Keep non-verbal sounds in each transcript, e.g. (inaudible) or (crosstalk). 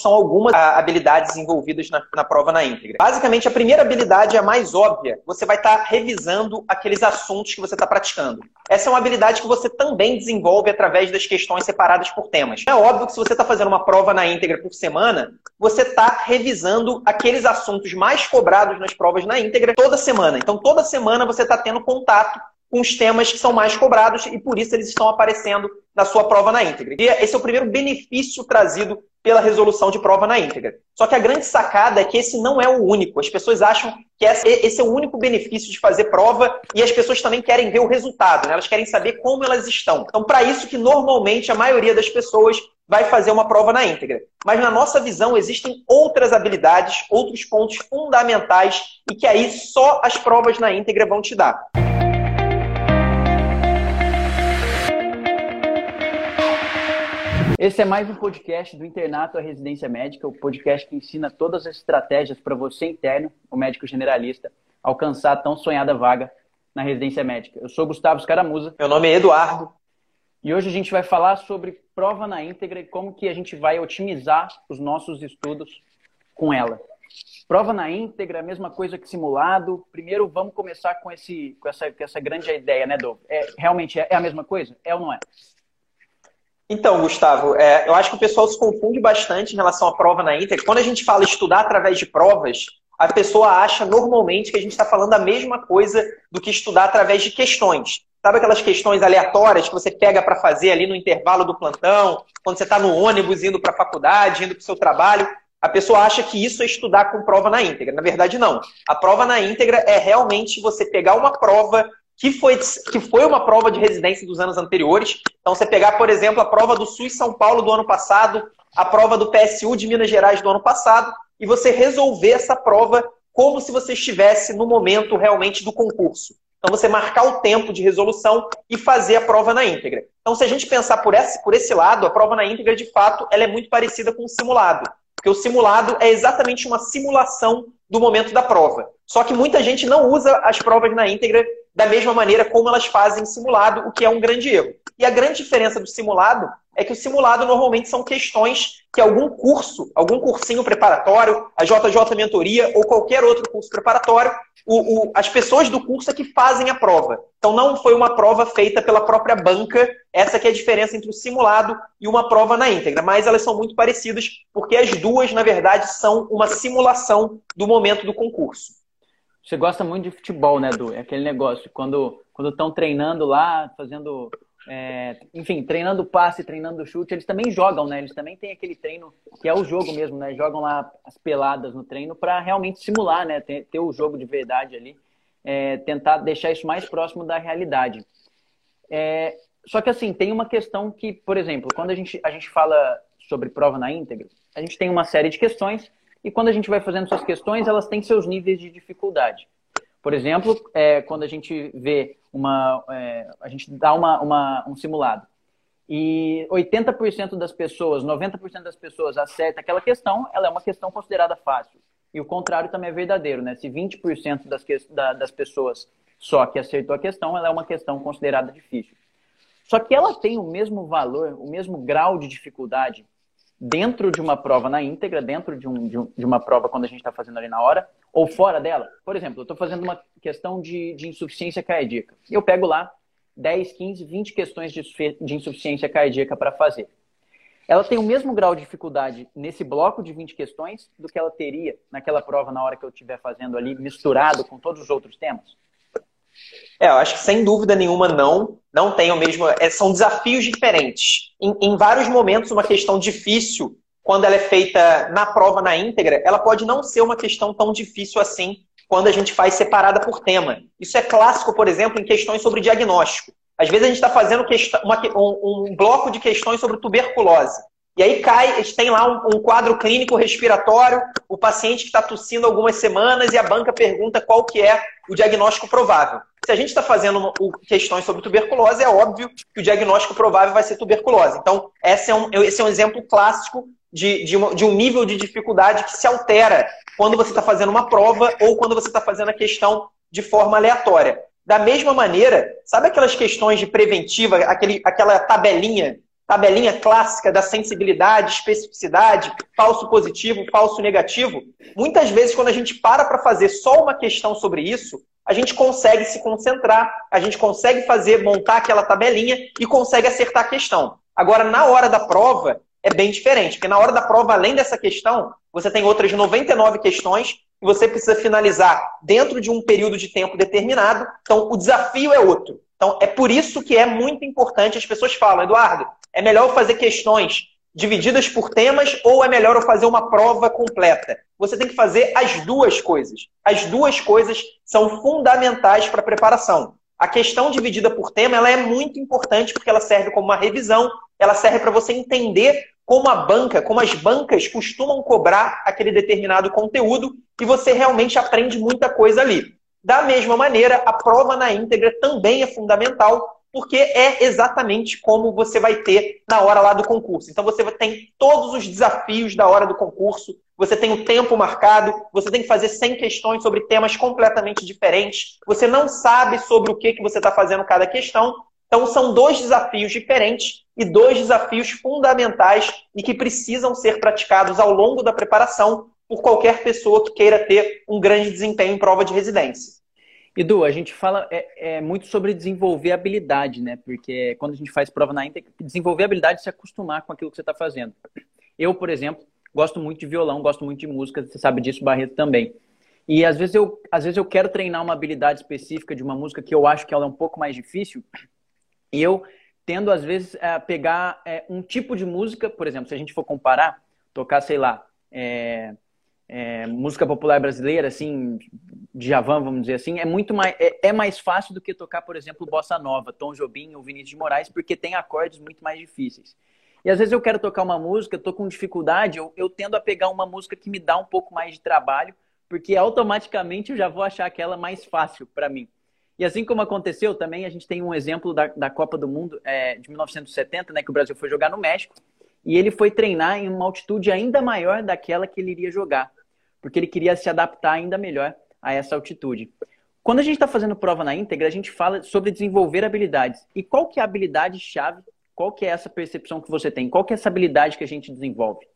são algumas habilidades envolvidas na, na, prova na íntegra. Basicamente, a primeira habilidade é a mais óbvia. Você vai estar tá revisando aqueles assuntos que você está praticando. Essa é uma habilidade que você também desenvolve através das questões separadas por temas. É óbvio que se você está fazendo uma prova na íntegra por semana, você está revisando aqueles assuntos mais cobrados nas provas na íntegra toda semana. Então, toda semana você está tendo contato com os temas que são mais cobrados e por isso eles estão aparecendo na sua prova na íntegra. E esse é o primeiro benefício trazido pela resolução de prova na íntegra. Só que a grande sacada é que esse não é o único. As pessoas acham que esse é o único benefício de fazer prova e as pessoas também querem ver o resultado, né? elas querem saber como elas estão. Então, para isso que normalmente a maioria das pessoas vai fazer uma prova na íntegra. Mas na nossa visão existem outras habilidades, outros pontos fundamentais e que aí só as provas na íntegra vão te dar. Esse é mais um podcast do Internato à Residência Médica, o podcast que ensina todas as estratégias para você interno, o médico generalista, alcançar a tão sonhada vaga na residência médica. Eu sou Gustavo Scaramuza. Meu nome é Eduardo. E hoje a gente vai falar sobre prova na íntegra e como que a gente vai otimizar os nossos estudos com ela. Prova na íntegra, mesma coisa que simulado. Primeiro, vamos começar com, esse, com, essa, com essa grande ideia, né, Dov? É, realmente é, é a mesma coisa? É ou não é? Então, Gustavo, é, eu acho que o pessoal se confunde bastante em relação à prova na íntegra. Quando a gente fala estudar através de provas, a pessoa acha normalmente que a gente está falando a mesma coisa do que estudar através de questões. Sabe aquelas questões aleatórias que você pega para fazer ali no intervalo do plantão, quando você está no ônibus indo para a faculdade, indo para o seu trabalho? A pessoa acha que isso é estudar com prova na íntegra. Na verdade, não. A prova na íntegra é realmente você pegar uma prova que foi, que foi uma prova de residência dos anos anteriores. Então, você pegar, por exemplo, a prova do SUS São Paulo do ano passado, a prova do PSU de Minas Gerais do ano passado, e você resolver essa prova como se você estivesse no momento realmente do concurso. Então, você marcar o tempo de resolução e fazer a prova na íntegra. Então, se a gente pensar por esse, por esse lado, a prova na íntegra, de fato, ela é muito parecida com o simulado. Porque o simulado é exatamente uma simulação do momento da prova. Só que muita gente não usa as provas na íntegra da mesma maneira como elas fazem simulado, o que é um grande erro. E a grande diferença do simulado é que o simulado normalmente são questões que algum curso, algum cursinho preparatório, a JJ Mentoria ou qualquer outro curso preparatório, o, o, as pessoas do curso é que fazem a prova. Então não foi uma prova feita pela própria banca, essa que é a diferença entre o simulado e uma prova na íntegra. Mas elas são muito parecidas, porque as duas, na verdade, são uma simulação do momento do concurso. Você gosta muito de futebol, né, Du? É aquele negócio, quando estão treinando lá, fazendo, é, enfim, treinando passe, treinando chute, eles também jogam, né? Eles também têm aquele treino que é o jogo mesmo, né? Jogam lá as peladas no treino para realmente simular, né? Ter, ter, o jogo de verdade ali, é, tentar deixar isso mais próximo da realidade. É, só que assim, tem uma questão que, por exemplo, quando a gente, a gente fala sobre prova na íntegra, a gente tem uma série de questões e quando a gente vai fazendo suas questões, elas têm seus níveis de dificuldade. Por exemplo, é, quando a gente vê uma. É, a gente dá uma, uma, um simulado e 80% das pessoas, 90% das pessoas acerta aquela questão, ela é uma questão considerada fácil. E o contrário também é verdadeiro, né? Se 20% das, que, da, das pessoas só que acertou a questão, ela é uma questão considerada difícil. Só que ela tem o mesmo valor, o mesmo grau de dificuldade dentro de uma prova na íntegra, dentro de, um, de, um, de uma prova quando a gente está fazendo ali na hora, ou fora dela. Por exemplo, eu estou fazendo uma questão de, de insuficiência cardíaca. Eu pego lá 10, 15, 20 questões de, de insuficiência cardíaca para fazer. Ela tem o mesmo grau de dificuldade nesse bloco de 20 questões do que ela teria naquela prova na hora que eu estiver fazendo ali, misturado com todos os outros temas? É, eu acho que sem dúvida nenhuma não. Não tem o mesmo. É, são desafios diferentes. Em, em, vários momentos, uma questão difícil, quando ela é feita na prova na íntegra, ela pode não ser uma questão tão difícil assim quando a gente faz separada por tema. Isso é clássico, por exemplo, em questões sobre diagnóstico. Às vezes a gente está fazendo uma, um, um, bloco de questões sobre tuberculose. E aí cai, tem lá um, um quadro clínico respiratório, o paciente que está tossindo algumas semanas e a banca pergunta qual que é o diagnóstico provável. Se a gente está fazendo questões sobre tuberculose, é óbvio que o diagnóstico provável vai ser tuberculose. Então, esse é um, esse é um exemplo clássico de, de, uma, de um nível de dificuldade que se altera quando você está fazendo uma prova ou quando você está fazendo a questão de forma aleatória. Da mesma maneira, sabe aquelas questões de preventiva, aquele, aquela tabelinha tabelinha clássica da sensibilidade, especificidade, falso positivo, falso negativo, muitas vezes quando a gente para para fazer só uma questão sobre isso, a gente consegue se concentrar, a gente consegue fazer, montar aquela tabelinha e consegue acertar a questão. Agora, na hora da prova, é bem diferente, porque na hora da prova, além dessa questão, você tem outras 99 questões que você precisa finalizar dentro de um período de tempo determinado. Então, o desafio é outro. Então, é por isso que é muito importante. As pessoas falam, Eduardo, é melhor fazer questões divididas por temas ou é melhor eu fazer uma prova completa? Você tem que fazer as duas coisas. As duas coisas são fundamentais para a preparação. A questão dividida por tema ela é muito importante porque ela serve como uma revisão, ela serve para você entender como a banca, como as bancas costumam cobrar aquele determinado conteúdo e você realmente aprende muita coisa ali. Da mesma maneira, a prova na íntegra também é fundamental porque é exatamente como você vai ter na hora lá do concurso. Então você tem todos os desafios da hora do concurso, você tem o tempo marcado, você tem que fazer 100 questões sobre temas completamente diferentes, você não sabe sobre o que, que você está fazendo cada questão. Então são dois desafios diferentes e dois desafios fundamentais e que precisam ser praticados ao longo da preparação por qualquer pessoa que queira ter um grande desempenho em prova de residência. Edu, a gente fala é, é, muito sobre desenvolver habilidade, né? Porque quando a gente faz prova na Inter, desenvolver habilidade é se acostumar com aquilo que você está fazendo. Eu, por exemplo, gosto muito de violão, gosto muito de música, você sabe disso, Barreto também. E às vezes eu, às vezes eu quero treinar uma habilidade específica de uma música que eu acho que ela é um pouco mais difícil, e eu tendo às vezes a pegar é, um tipo de música, por exemplo, se a gente for comparar, tocar, sei lá, é, é, música popular brasileira, assim, Javan, vamos dizer assim, é muito mais é, é, mais fácil do que tocar, por exemplo, bossa nova, Tom Jobim ou Vinícius de Moraes, porque tem acordes muito mais difíceis. E às vezes eu quero tocar uma música, estou com dificuldade, eu, eu tendo a pegar uma música que me dá um pouco mais de trabalho, porque automaticamente eu já vou achar aquela mais fácil para mim. E assim como aconteceu também, a gente tem um exemplo da, da Copa do Mundo é, de 1970, né, que o Brasil foi jogar no México, e ele foi treinar em uma altitude ainda maior daquela que ele iria jogar porque ele queria se adaptar ainda melhor a essa altitude. Quando a gente está fazendo prova na íntegra, a gente fala sobre desenvolver habilidades. E qual que é a habilidade-chave? Qual que é essa percepção que você tem? Qual que é essa habilidade que a gente desenvolve?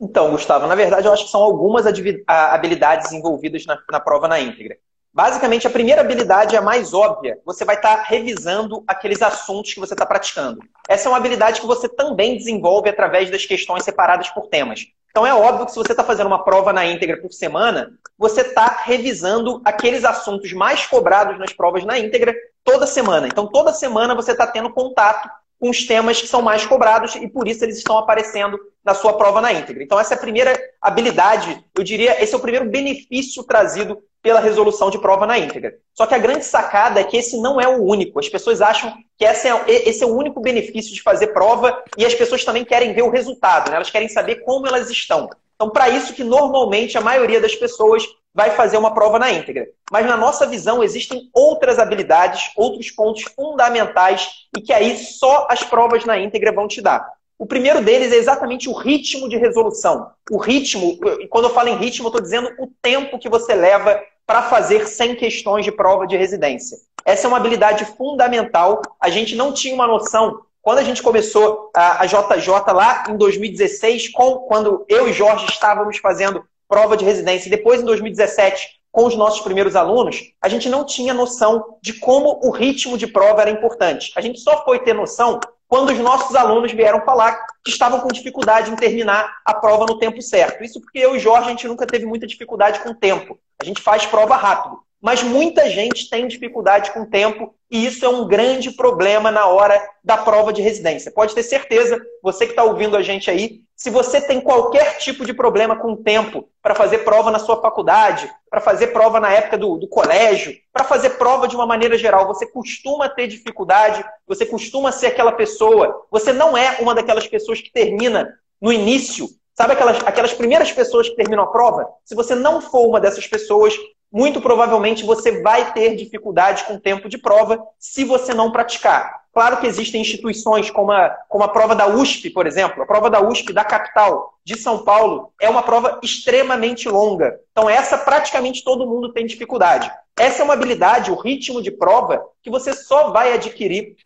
Então, Gustavo, na verdade, eu acho que são algumas habilidades envolvidas na, na prova na íntegra. Basicamente, a primeira habilidade é a mais óbvia. Você vai estar tá revisando aqueles assuntos que você está praticando. Essa é uma habilidade que você também desenvolve através das questões separadas por temas. Então é óbvio que se você está fazendo uma prova na íntegra por semana, você está revisando aqueles assuntos mais cobrados nas provas na íntegra toda semana. Então toda semana você está tendo contato com os temas que são mais cobrados e por isso eles estão aparecendo na sua prova na íntegra. Então essa é a primeira habilidade, eu diria, esse é o primeiro benefício trazido pela resolução de prova na íntegra. Só que a grande sacada é que esse não é o único. As pessoas acham que esse é, esse é o único benefício de fazer prova e as pessoas também querem ver o resultado, né? elas querem saber como elas estão. Então, para isso que normalmente a maioria das pessoas vai fazer uma prova na íntegra. Mas na nossa visão existem outras habilidades, outros pontos fundamentais e que aí só as provas na íntegra vão te dar. O primeiro deles é exatamente o ritmo de resolução. O ritmo, e quando eu falo em ritmo, eu estou dizendo o tempo que você leva para fazer 100 questões de prova de residência. Essa é uma habilidade fundamental. A gente não tinha uma noção. Quando a gente começou a, JJ lá em 2016, com, quando eu e Jorge estávamos fazendo prova de residência, e depois em 2017, com os nossos primeiros alunos, a gente não tinha noção de como o ritmo de prova era importante. A gente só foi ter noção quando os nossos alunos vieram falar que estavam com dificuldade em terminar a prova no tempo certo. Isso porque eu e Jorge, a gente nunca teve muita dificuldade com o tempo. A gente faz prova rápido. Mas muita gente tem dificuldade com o tempo e isso é um grande problema na hora da prova de residência. Pode ter certeza, você que está ouvindo a gente aí, se você tem qualquer tipo de problema com o tempo para fazer prova na sua faculdade, para fazer prova na época do, do colégio, para fazer prova de uma maneira geral, você costuma ter dificuldade, você costuma ser aquela pessoa, você não é uma daquelas pessoas que termina no início Sabe aquelas, aquelas primeiras pessoas que terminam a prova? Se você não for uma dessas pessoas, muito provavelmente você vai ter dificuldade com o tempo de prova se você não praticar. Claro que existem instituições como a, como a prova da USP, por exemplo. A prova da USP da capital de São Paulo é uma prova extremamente longa. Então, essa praticamente todo mundo tem dificuldade. Essa é uma habilidade, o ritmo de prova, que você só vai adquirir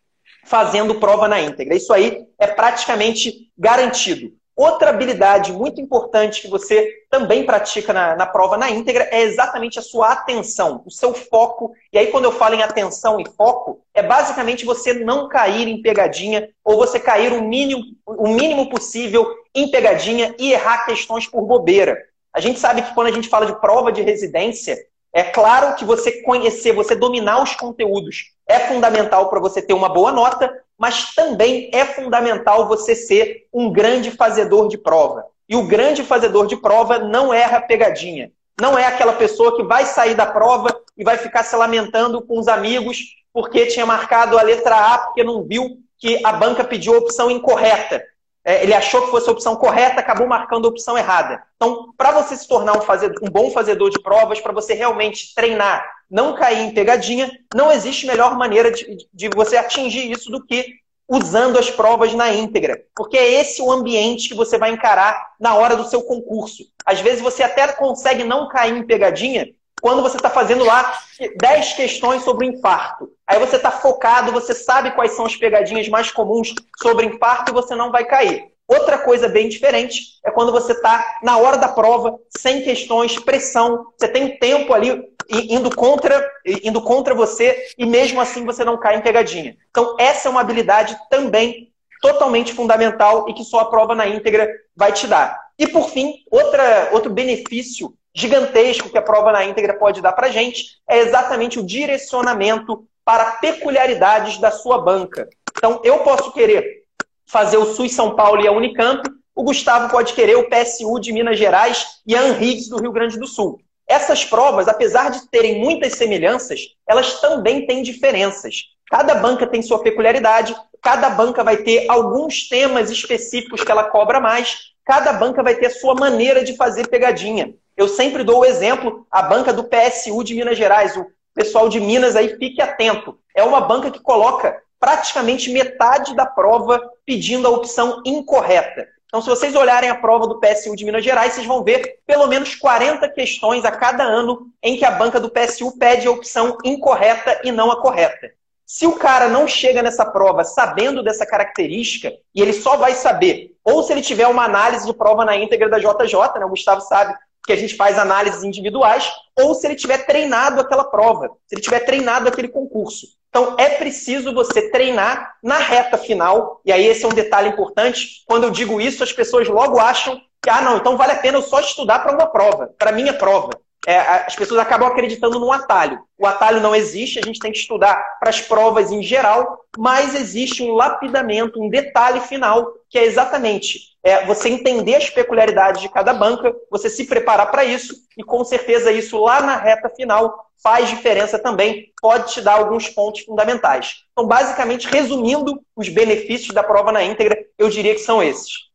fazendo prova na íntegra. Isso aí é praticamente garantido. Outra habilidade muito importante que você também pratica na, na, prova na íntegra é exatamente a sua atenção, o seu foco. E aí, quando eu falo em atenção e foco, é basicamente você não cair em pegadinha ou você cair o mínimo, o mínimo possível em pegadinha e errar questões por bobeira. A gente sabe que quando a gente fala de prova de residência, é claro que você conhecer, você dominar os conteúdos é fundamental para você ter uma boa nota, mas também é fundamental você ser um grande fazedor de prova. E o grande fazedor de prova não erra pegadinha. Não é aquela pessoa que vai sair da prova e vai ficar se lamentando com os amigos porque tinha marcado a letra A porque não viu que a banca pediu a opção incorreta. É, ele achou que fosse a opção correta, acabou marcando a opção errada. Então, para você se tornar um, fazedor, um bom fazedor de provas, para você realmente treinar, não cair em pegadinha, não existe melhor maneira de, de você atingir isso do que usando as provas na íntegra. Porque é esse o ambiente que você vai encarar na hora do seu concurso. Às vezes você até consegue não cair em pegadinha quando você está fazendo lá 10 questões sobre infarto. Aí você está focado, você sabe quais são as pegadinhas mais comuns sobre infarto e você não vai cair. Outra coisa bem diferente é quando você está na hora da prova, sem questões, pressão, você tem tempo ali indo contra, indo contra você e mesmo assim você não cai em pegadinha. Então, essa é uma habilidade também totalmente fundamental e que só a prova na íntegra vai te dar. E por fim, outra, outro benefício gigantesco que a prova na íntegra pode dar para gente é exatamente o direcionamento para peculiaridades da sua banca. Então, eu posso querer fazer o SUS São Paulo e a Unicamp, o Gustavo pode querer o PSU de Minas Gerais e a Anrigs do Rio Grande do Sul. Essas provas, apesar de terem muitas semelhanças, elas também têm diferenças. Cada banca tem sua peculiaridade, cada banca vai ter alguns temas específicos que ela cobra mais, cada banca vai ter a sua maneira de fazer pegadinha. Eu sempre dou o exemplo, a banca do PSU de Minas Gerais. O pessoal de Minas aí fique atento. É uma banca que coloca praticamente metade da prova pedindo a opção incorreta. Então, se vocês olharem a prova do PSU de Minas Gerais, vocês vão ver pelo menos 40 questões a cada ano em que a banca do PSU pede a opção incorreta e não a correta. Se o cara não chega nessa prova sabendo dessa característica, e ele só vai saber, ou se ele tiver uma análise de prova na íntegra da JJ, né? o Gustavo sabe que a gente faz análises individuais, ou se ele tiver treinado aquela prova, se ele tiver treinado aquele concurso. Então, é preciso você treinar na reta final, e aí esse é um detalhe importante. Quando eu digo isso, as pessoas logo acham que, ah, não, então vale a pena eu só estudar para uma prova, para minha prova é, as pessoas acabam acreditando num atalho. O atalho não existe, a gente tem que estudar para as provas em geral, mas existe um lapidamento, um detalhe final, que é exatamente é, você entender as peculiaridades de cada banca, você se preparar para isso, e com certeza isso lá na reta final faz diferença também, pode te dar alguns pontos fundamentais. Então, basicamente, resumindo os benefícios da prova na íntegra, eu diria que são esses.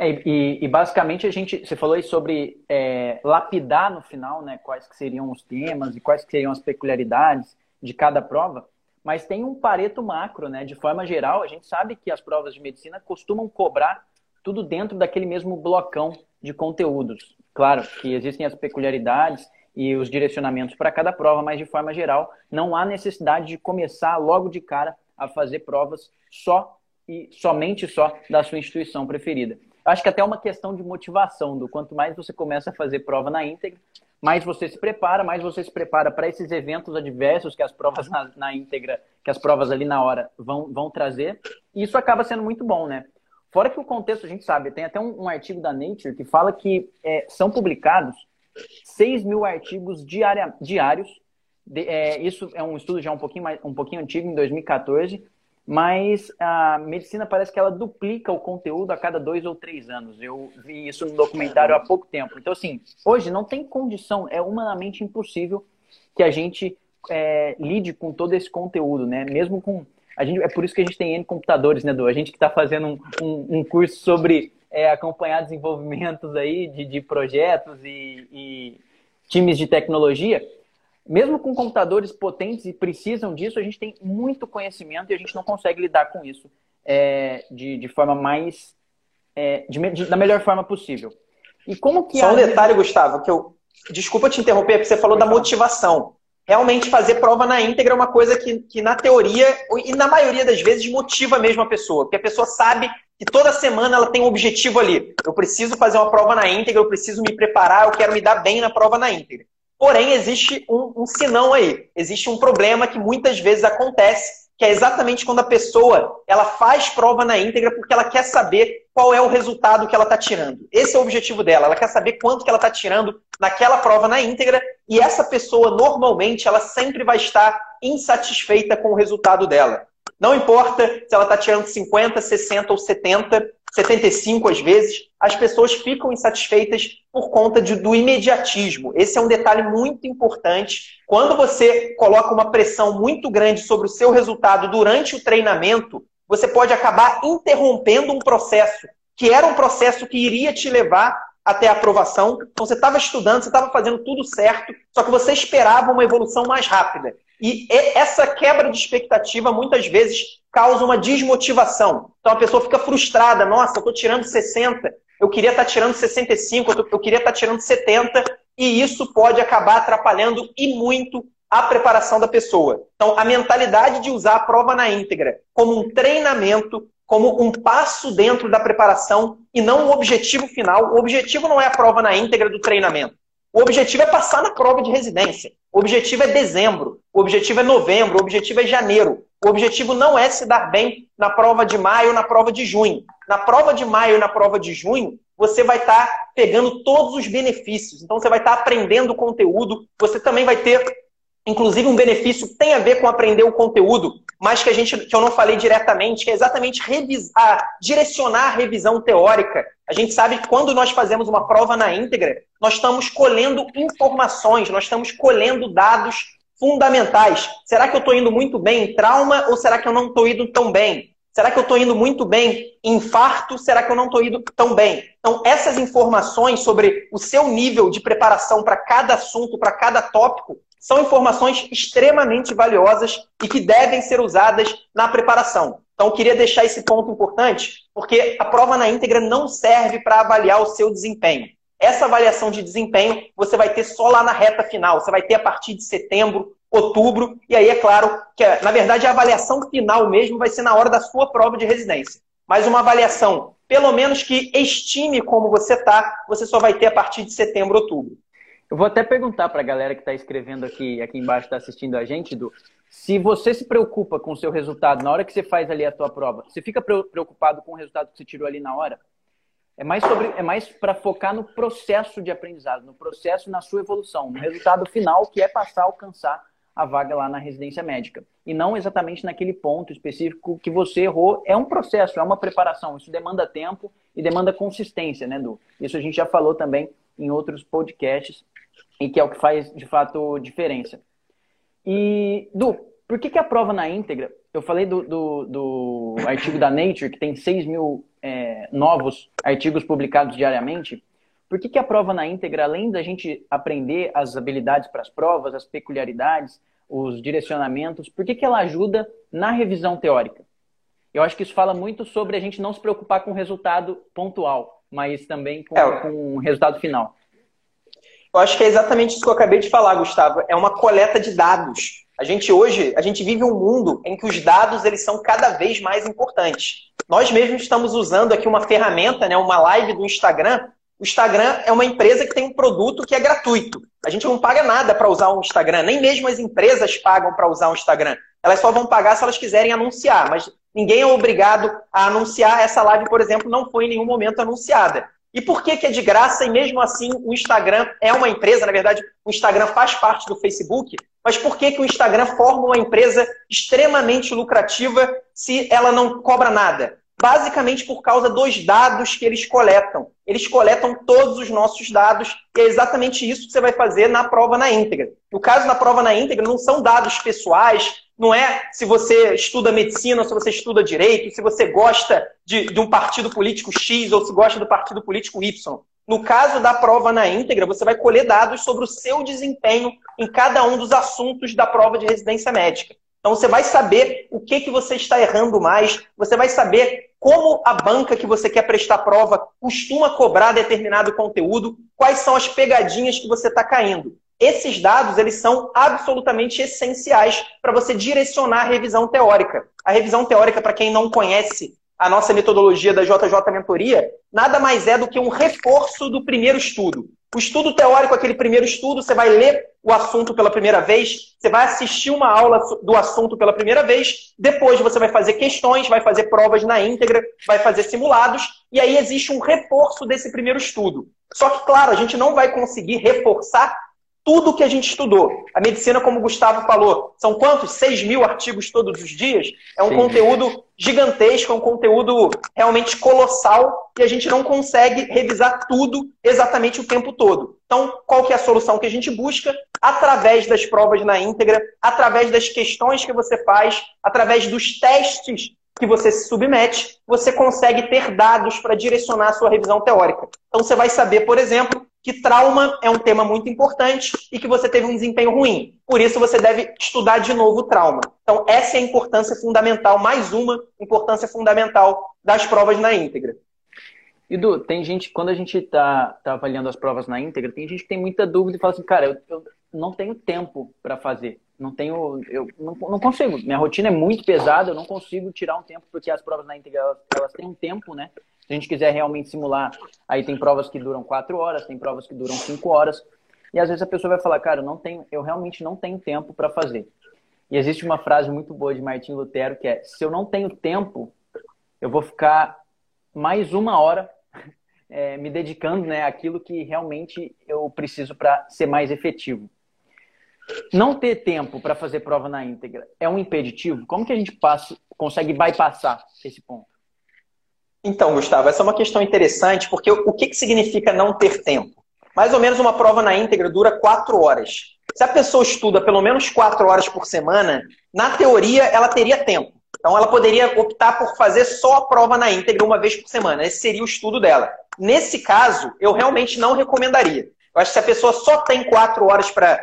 É, e, e, basicamente a gente, você falou aí sobre é, lapidar no final, né, quais que seriam os temas e quais que seriam as peculiaridades de cada prova, mas tem um pareto macro, né, de forma geral, a gente sabe que as provas de medicina costumam cobrar tudo dentro daquele mesmo blocão de conteúdos. Claro que existem as peculiaridades e os direcionamentos para cada prova, mas de forma geral não há necessidade de começar logo de cara a fazer provas só e somente só da sua instituição preferida acho que até é uma questão de motivação, do quanto mais você começa a fazer prova na íntegra, mais você se prepara, mais você se prepara para esses eventos adversos que as provas na, na, íntegra, que as provas ali na hora vão, vão trazer. E isso acaba sendo muito bom, né? Fora que o contexto, a gente sabe, tem até um, um artigo da Nature que fala que é, são publicados 6 mil artigos diária, diários. De, é, isso é um estudo já um pouquinho, mais, um pouquinho antigo, em 2014, mas a medicina parece que ela duplica o conteúdo a cada dois ou três anos. Eu vi isso no documentário há pouco tempo. Então, assim, hoje não tem condição, é humanamente impossível que a gente é, lide com todo esse conteúdo, né? Mesmo com. A gente, é por isso que a gente tem N computadores, né, Du? A gente que está fazendo um, um, um, curso sobre é, acompanhar desenvolvimentos aí de, de projetos e, e times de tecnologia mesmo com computadores potentes e precisam disso, a gente tem muito conhecimento e a gente não consegue lidar com isso é, de, de forma mais. É, de, de, da melhor forma possível. E como que. Só um detalhe, Gustavo, que eu. Desculpa te interromper, porque você falou Pode da falar. motivação. realmente fazer prova na íntegra é uma coisa que, que, na teoria, e na maioria das vezes, motiva mesmo a pessoa. Porque a pessoa sabe que toda semana ela tem um objetivo ali. Eu preciso fazer uma prova na íntegra, eu preciso me preparar, eu quero me dar bem na prova na íntegra. Porém, existe um, um sinão aí. Existe um problema que muitas vezes acontece, que é exatamente quando a pessoa ela faz prova na íntegra porque ela quer saber qual é o resultado que ela está tirando. Esse é o objetivo dela. Ela quer saber quanto que ela está tirando naquela prova na íntegra e essa pessoa normalmente ela sempre vai estar insatisfeita com o resultado dela. Não importa se ela está tirando 50, 60 ou 70, 75 às vezes, as pessoas ficam insatisfeitas por conta de, do imediatismo. Esse é um detalhe muito importante. Quando você coloca uma pressão muito grande sobre o seu resultado durante o treinamento, você pode acabar interrompendo um processo que era um processo que iria te levar até a aprovação. Então você estava estudando, você estava fazendo tudo certo, só que você esperava uma evolução mais rápida. E essa quebra de expectativa muitas vezes causa uma desmotivação. Então a pessoa fica frustrada, nossa, eu estou tirando 60, eu queria estar tá tirando 65, eu queria estar tá tirando 70, e isso pode acabar atrapalhando e muito a preparação da pessoa. Então, a mentalidade de usar a prova na íntegra como um treinamento, como um passo dentro da preparação e não um objetivo final. O objetivo não é a prova na íntegra do treinamento. O objetivo é passar na prova de residência. O objetivo é dezembro. O objetivo é novembro. O objetivo é janeiro. O objetivo não é se dar bem na prova de maio ou na prova de junho. Na prova de maio e na prova de junho, você vai estar tá pegando todos os benefícios. Então, você vai estar tá aprendendo conteúdo. Você também vai ter Inclusive, um benefício que tem a ver com aprender o conteúdo, mas que, a gente, que eu não falei diretamente, que é exatamente revisar, direcionar a revisão teórica. A gente sabe que quando nós fazemos uma prova na íntegra, nós estamos colhendo informações, nós estamos colhendo dados fundamentais. Será que eu estou indo muito bem em trauma ou será que eu não estou indo tão bem? Será que eu estou indo muito bem em infarto? Será que eu não estou indo tão bem? Então, essas informações sobre o seu nível de preparação para cada assunto, para cada tópico, são informações extremamente valiosas e que devem ser usadas na preparação. Então, eu queria deixar esse ponto importante, porque a prova na íntegra não serve para avaliar o seu desempenho. Essa avaliação de desempenho você vai ter só lá na reta final, você vai ter a partir de setembro, outubro, e aí é claro que, na verdade, a avaliação final mesmo vai ser na hora da sua prova de residência. Mas uma avaliação, pelo menos que estime como você está, você só vai ter a partir de setembro, outubro. Eu vou até perguntar para a galera que está escrevendo aqui, aqui embaixo, está assistindo a gente, Du, se você se preocupa com o seu resultado na hora que você faz ali a tua prova, você fica preocupado com o resultado que você tirou ali na hora? É mais sobre, é mais para focar no processo de aprendizado, no processo na sua evolução, no resultado final que é passar a alcançar a vaga lá na residência médica. E não exatamente naquele ponto específico que você errou. É um processo, é uma preparação. Isso demanda tempo e demanda consistência, né, Du? Isso a gente já falou também em outros podcasts e que é o que faz de fato diferença. E, Du, por que, que a prova na íntegra? Eu falei do, do, do artigo da Nature, que tem 6 mil é, novos artigos publicados diariamente. Por que, que a prova na íntegra, além da gente aprender as habilidades para as provas, as peculiaridades, os direcionamentos, por que, que ela ajuda na revisão teórica? Eu acho que isso fala muito sobre a gente não se preocupar com o resultado pontual, mas também com, é. com o resultado final. Eu acho que é exatamente isso que eu acabei de falar, Gustavo. É uma coleta de dados. A gente hoje, a gente vive um mundo em que os dados eles são cada vez mais importantes. Nós mesmos estamos usando aqui uma ferramenta, né, uma live do Instagram. O Instagram é uma empresa que tem um produto que é gratuito. A gente não paga nada para usar um Instagram, nem mesmo as empresas pagam para usar um Instagram. Elas só vão pagar se elas quiserem anunciar, mas ninguém é obrigado a anunciar. Essa live, por exemplo, não foi em nenhum momento anunciada. E por que, que é de graça e mesmo assim o Instagram é uma empresa? Na verdade, o Instagram faz parte do Facebook, mas por que, que o Instagram forma uma empresa extremamente lucrativa se ela não cobra nada? Basicamente por causa dos dados que eles coletam. Eles coletam todos os nossos dados e é exatamente isso que você vai fazer na prova na íntegra. No caso da prova na íntegra, não são dados pessoais, não é se você estuda medicina, se você estuda direito, se você gosta de, de, um partido político X ou se gosta do partido político Y. No caso da prova na íntegra, você vai colher dados sobre o seu desempenho em cada um dos assuntos da prova de residência médica. Então você vai saber o que, que você está errando mais, você vai saber como a banca que você quer prestar prova costuma cobrar determinado conteúdo, quais são as pegadinhas que você está caindo. Esses dados, eles são absolutamente essenciais para você direcionar a revisão teórica. A revisão teórica, para quem não conhece a nossa metodologia da JJ Mentoria, nada mais é do que um reforço do primeiro estudo. O estudo teórico, aquele primeiro estudo, você vai ler o assunto pela primeira vez, você vai assistir uma aula do assunto pela primeira vez, depois você vai fazer questões, vai fazer provas na íntegra, vai fazer simulados, e aí existe um reforço desse primeiro estudo. Só que, claro, a gente não vai conseguir reforçar tudo que a gente estudou. A medicina, como o Gustavo falou, são quantos? 6 mil artigos todos os dias? É um Sim. conteúdo gigantesco, é um conteúdo realmente colossal e a gente não consegue revisar tudo exatamente o tempo todo. Então, qual que é a solução que a gente busca? Através das provas na íntegra, através das questões que você faz, através dos testes que você se submete, você consegue ter dados para direcionar a sua revisão teórica. Então, você vai saber, por exemplo, que trauma é um tema muito importante e que você teve um desempenho ruim. Por isso, você deve estudar de novo o trauma. Então, essa é a importância fundamental, mais uma importância fundamental das provas na íntegra. Edu, tem gente, quando a gente está tá avaliando as provas na íntegra, tem gente que tem muita dúvida e fala assim, cara, eu, eu não tenho tempo para fazer. Não tenho, eu não, não, consigo. Minha rotina é muito pesada, eu não consigo tirar um tempo, porque as provas na íntegra, elas, elas têm um tempo, né? Se a gente quiser realmente simular, aí tem provas que duram quatro horas, tem provas que duram cinco horas. E às vezes a pessoa vai falar, cara, eu, não tenho, eu realmente não tenho tempo para fazer. E existe uma frase muito boa de Martin Lutero que é: se eu não tenho tempo, eu vou ficar mais uma hora é, (laughs) me dedicando né, àquilo que realmente eu preciso para ser mais efetivo. Não ter tempo para fazer prova na íntegra é um impeditivo? Como que a gente passa, consegue bypassar esse ponto? Então, Gustavo, essa é uma questão interessante, porque o que, que significa não ter tempo? Mais ou menos uma prova na íntegra dura quatro horas. Se a pessoa estuda pelo menos quatro horas por semana, na teoria ela teria tempo. Então ela poderia optar por fazer só a prova na íntegra uma vez por semana. Esse seria o estudo dela. Nesse caso, eu realmente não recomendaria. Eu acho que se a pessoa só tem quatro horas para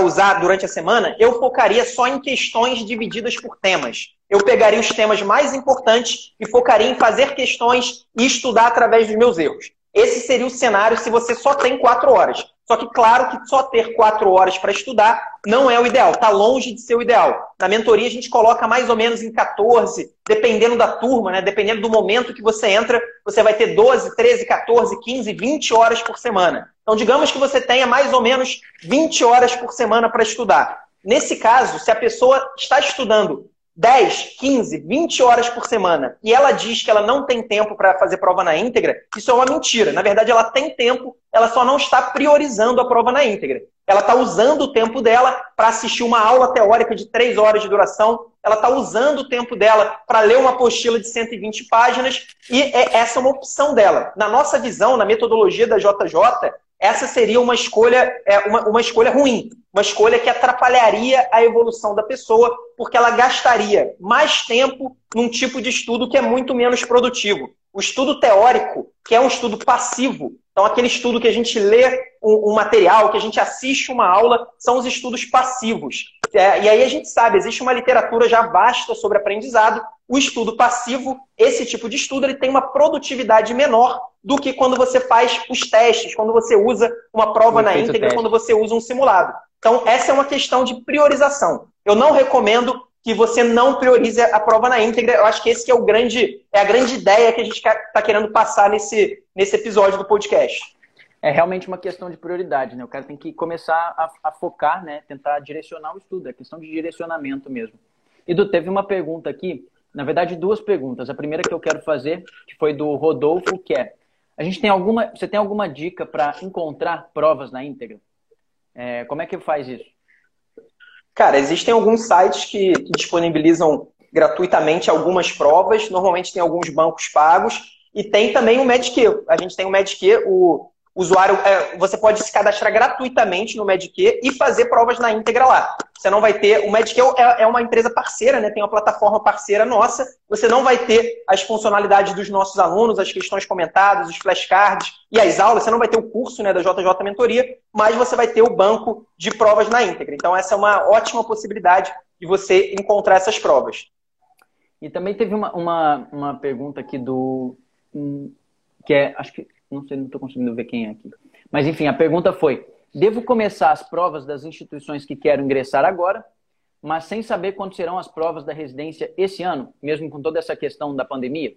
usar durante a semana, eu focaria só em questões divididas por temas eu pegaria os temas mais importantes e focaria em fazer questões e estudar através dos meus erros. Esse seria o cenário se você só tem quatro horas. Só que, claro que só ter quatro horas para estudar não é o ideal, está longe de ser o ideal. Na mentoria, a gente coloca mais ou menos em 14, dependendo da turma, né? dependendo do momento que você entra, você vai ter 12, 13, 14, 15, 20 horas por semana. Então, digamos que você tenha mais ou menos 20 horas por semana para estudar. Nesse caso, se a pessoa está estudando 10, 15, 20 horas por semana e ela diz que ela não tem tempo para fazer prova na íntegra, isso é uma mentira. Na verdade, ela tem tempo, ela só não está priorizando a prova na íntegra. Ela está usando o tempo dela para assistir uma aula teórica de 3 horas de duração, ela está usando o tempo dela para ler uma apostila de 120 páginas e é, essa é uma opção dela. Na nossa visão, na metodologia da JJ, essa seria uma escolha, é, uma, uma escolha ruim, uma escolha que atrapalharia a evolução da pessoa, porque ela gastaria mais tempo num tipo de estudo que é muito menos produtivo. O estudo teórico, que é um estudo passivo, então aquele estudo que a gente lê um, um material, que a gente assiste uma aula, são os estudos passivos. É, e aí a gente sabe, existe uma literatura já vasta sobre aprendizado. O estudo passivo, esse tipo de estudo, ele tem uma produtividade menor do que quando você faz os testes, quando você usa uma prova na íntegra, quando você usa um simulado. Então, essa é uma questão de priorização. Eu não recomendo que você não priorize a prova na íntegra. Eu acho que esse que é o grande, é a grande ideia que a gente está querendo passar nesse, nesse episódio do podcast. É realmente uma questão de prioridade, né? O cara tem que começar a, a focar, né? Tentar direcionar o estudo, é questão de direcionamento mesmo. Edu, teve uma pergunta aqui, na verdade duas perguntas. A primeira que eu quero fazer, que foi do Rodolfo, que é a gente tem alguma. Você tem alguma dica para encontrar provas na íntegra? É, como é que faz isso? Cara, existem alguns sites que, disponibilizam gratuitamente algumas provas. Normalmente tem alguns bancos pagos. E tem também o Medq. A gente tem o Medq, o usuário, é, você pode se cadastrar gratuitamente no Medq e fazer provas na íntegra lá. Você não vai ter. O Medq é, é uma empresa parceira, né? tem uma plataforma parceira nossa. Você não vai ter as funcionalidades dos nossos alunos, as questões comentadas, os flashcards e as aulas. Você não vai ter o curso né, da JJ Mentoria, mas você vai ter o banco de provas na íntegra. Então, essa é uma ótima possibilidade de você encontrar essas provas. E também teve uma, uma, uma pergunta aqui do. que é, acho que não sei, não estou conseguindo ver quem é aqui. Mas enfim, a pergunta foi: Devo começar as provas das instituições que quero ingressar agora, mas sem saber quando serão as provas da residência esse ano, mesmo com toda essa questão da pandemia?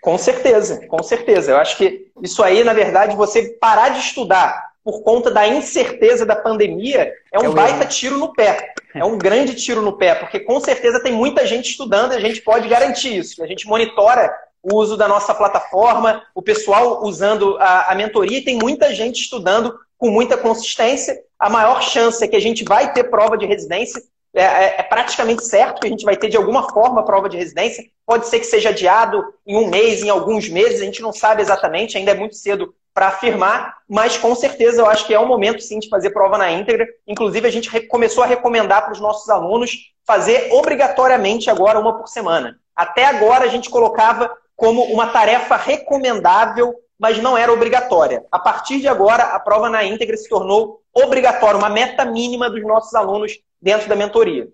Com certeza, com certeza. Eu acho que isso aí, na verdade, você parar de estudar por conta da incerteza da pandemia é um é baita tiro no pé. (laughs) É um grande tiro no pé, porque com certeza tem muita gente estudando e a gente pode garantir isso. A gente monitora o uso da nossa plataforma, o pessoal usando a, a mentoria e tem muita gente estudando com muita consistência. A maior chance é que a gente vai ter prova de residência é, é, é, praticamente certo que a gente vai ter de alguma forma prova de residência. Pode ser que seja adiado em um mês, em alguns meses, a gente não sabe exatamente, ainda é muito cedo para afirmar, mas com certeza eu acho que é o momento sim de fazer prova na íntegra. Inclusive, a gente começou a recomendar para os nossos alunos fazer obrigatoriamente agora uma por semana. Até agora a gente colocava como uma tarefa recomendável, mas não era obrigatória. A partir de agora, a prova na íntegra se tornou obrigatória, uma meta mínima dos nossos alunos dentro da mentoria.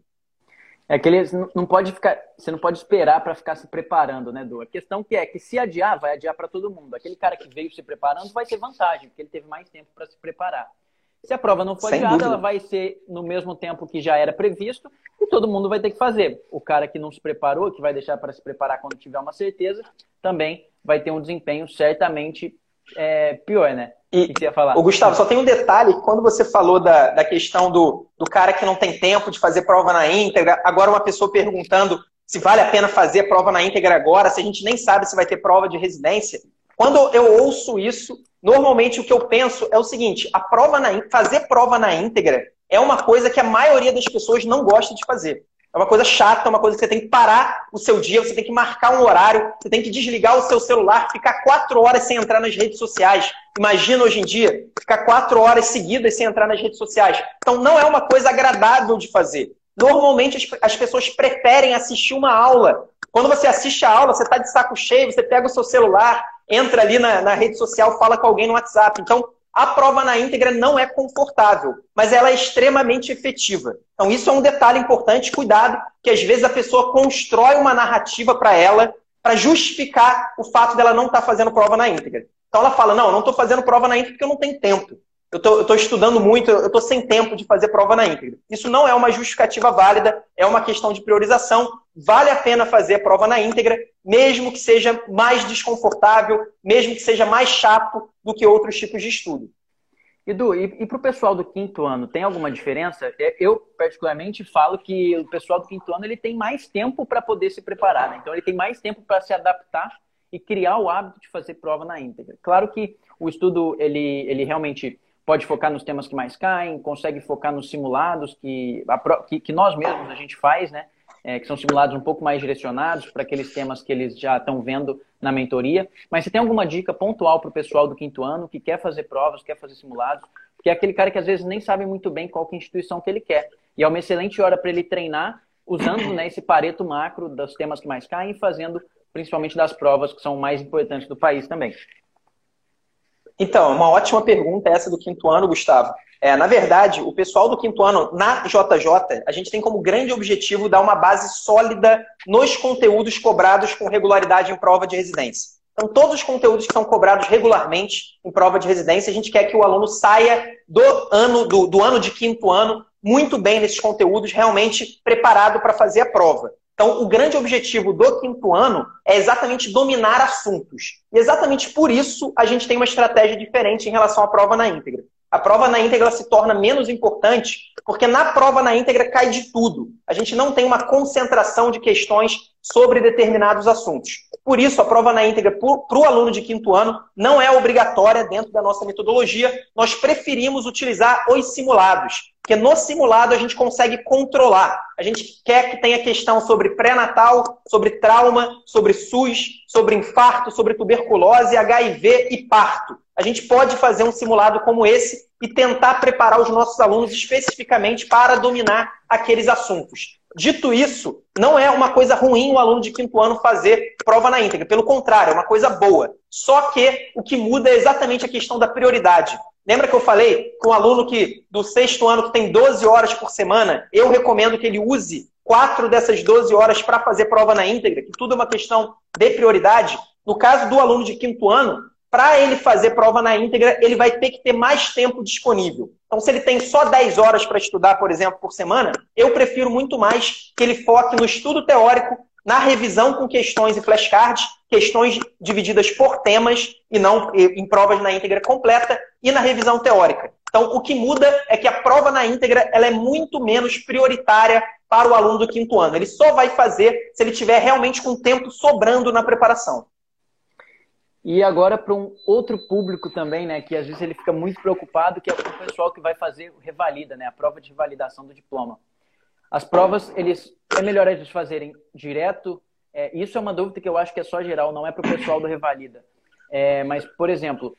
É que eles não pode ficar, você não pode esperar para ficar se preparando, né, Du? A questão que é que se adiar, vai adiar para todo mundo. Aquele cara que veio se preparando vai ter vantagem, porque ele teve mais tempo para se preparar. Se a prova não for Sem adiada, dúvida. ela vai ser no mesmo tempo que já era previsto e todo mundo vai ter que fazer. O cara que não se preparou, que vai deixar para se preparar quando tiver uma certeza, também vai ter um desempenho certamente é, pior, né? E, o que falar? O Gustavo, só tem um detalhe, quando você falou da, da questão do, do cara que não tem tempo de fazer prova na íntegra, agora uma pessoa perguntando se vale a pena fazer prova na íntegra agora, se a gente nem sabe se vai ter prova de residência. Quando eu ouço isso, normalmente o que eu penso é o seguinte: a prova na, fazer prova na íntegra é uma coisa que a maioria das pessoas não gosta de fazer. É uma coisa chata, é uma coisa que você tem que parar o seu dia, você tem que marcar um horário, você tem que desligar o seu celular, ficar quatro horas sem entrar nas redes sociais. Imagina hoje em dia, ficar quatro horas seguidas sem entrar nas redes sociais. Então não é uma coisa agradável de fazer. Normalmente as, as pessoas preferem assistir uma aula. Quando você assiste a aula, você está de saco cheio, você pega o seu celular, entra ali na, na rede social, fala com alguém no WhatsApp. Então, a prova na íntegra não é confortável, mas ela é extremamente efetiva. Então, isso é um detalhe importante. Cuidado, que às vezes a pessoa constrói uma narrativa para ela para justificar o fato dela não estar tá fazendo prova na íntegra. Então, ela fala: Não, eu não estou fazendo prova na íntegra porque eu não tenho tempo eu estou estudando muito, eu estou sem tempo de fazer prova na íntegra. Isso não é uma justificativa válida, é uma questão de priorização. Vale a pena fazer prova na íntegra, mesmo que seja mais desconfortável, mesmo que seja mais chato do que outros tipos de estudo. Edu, e, e para o pessoal do quinto ano, tem alguma diferença? É, eu, particularmente, falo que o pessoal do quinto ano ele tem mais tempo para poder se preparar, né? Então, ele tem mais tempo para se adaptar e criar o hábito de fazer prova na íntegra. Claro que o estudo, ele, ele realmente pode focar nos temas que mais caem, consegue focar nos simulados que, que, que nós mesmos a gente faz, né? É, que são simulados um pouco mais direcionados para aqueles temas que eles já estão vendo na mentoria. Mas você tem alguma dica pontual para o pessoal do quinto ano que quer fazer provas, quer fazer simulados? Porque é aquele cara que às vezes nem sabe muito bem qual que é a instituição que ele quer. E é uma excelente hora para ele treinar usando né, esse pareto macro dos temas que mais caem e fazendo principalmente das provas que são mais importantes do país também. Então, uma ótima pergunta essa do quinto ano, Gustavo. É, na verdade, o pessoal do quinto ano, na JJ, a gente tem como grande objetivo dar uma base sólida nos conteúdos cobrados com regularidade em prova de residência. Então, todos os conteúdos que são cobrados regularmente em prova de residência, a gente quer que o aluno saia do ano, do, do ano de quinto ano muito bem nesses conteúdos, realmente preparado para fazer a prova. Então, o grande objetivo do quinto ano é exatamente dominar assuntos. E exatamente por isso a gente tem uma estratégia diferente em relação à prova na íntegra. A prova na íntegra se torna menos importante porque na prova na íntegra cai de tudo. A gente não tem uma concentração de questões sobre determinados assuntos. Por isso, a prova na íntegra para o aluno de quinto ano não é obrigatória dentro da nossa metodologia. Nós preferimos utilizar os simulados. Porque no simulado a gente consegue controlar. A gente quer que tenha questão sobre pré-natal, sobre trauma, sobre SUS, sobre infarto, sobre tuberculose, HIV e parto. A gente pode fazer um simulado como esse e tentar preparar os nossos alunos especificamente para dominar aqueles assuntos. Dito isso, não é uma coisa ruim o aluno de quinto ano fazer prova na íntegra. Pelo contrário, é uma coisa boa. Só que o que muda é exatamente a questão da prioridade. Lembra que eu falei que um aluno que do sexto ano que tem 12 horas por semana, eu recomendo que ele use quatro dessas 12 horas para fazer prova na íntegra, que tudo é uma questão de prioridade. No caso do aluno de quinto ano, para ele fazer prova na íntegra, ele vai ter que ter mais tempo disponível. Então, se ele tem só 10 horas para estudar, por exemplo, por semana, eu prefiro muito mais que ele foque no estudo teórico, na revisão com questões e flashcards, questões divididas por temas e não em provas na íntegra completa, e na revisão teórica. Então, o que muda é que a prova na íntegra ela é muito menos prioritária para o aluno do quinto ano. Ele só vai fazer se ele tiver realmente com tempo sobrando na preparação. E agora para um outro público também, né, que às vezes ele fica muito preocupado, que é o pessoal que vai fazer revalida, né, a prova de validação do diploma. As provas, eles é melhor eles fazerem direto. É, isso é uma dúvida que eu acho que é só geral, não é para o pessoal do revalida. É, mas, por exemplo,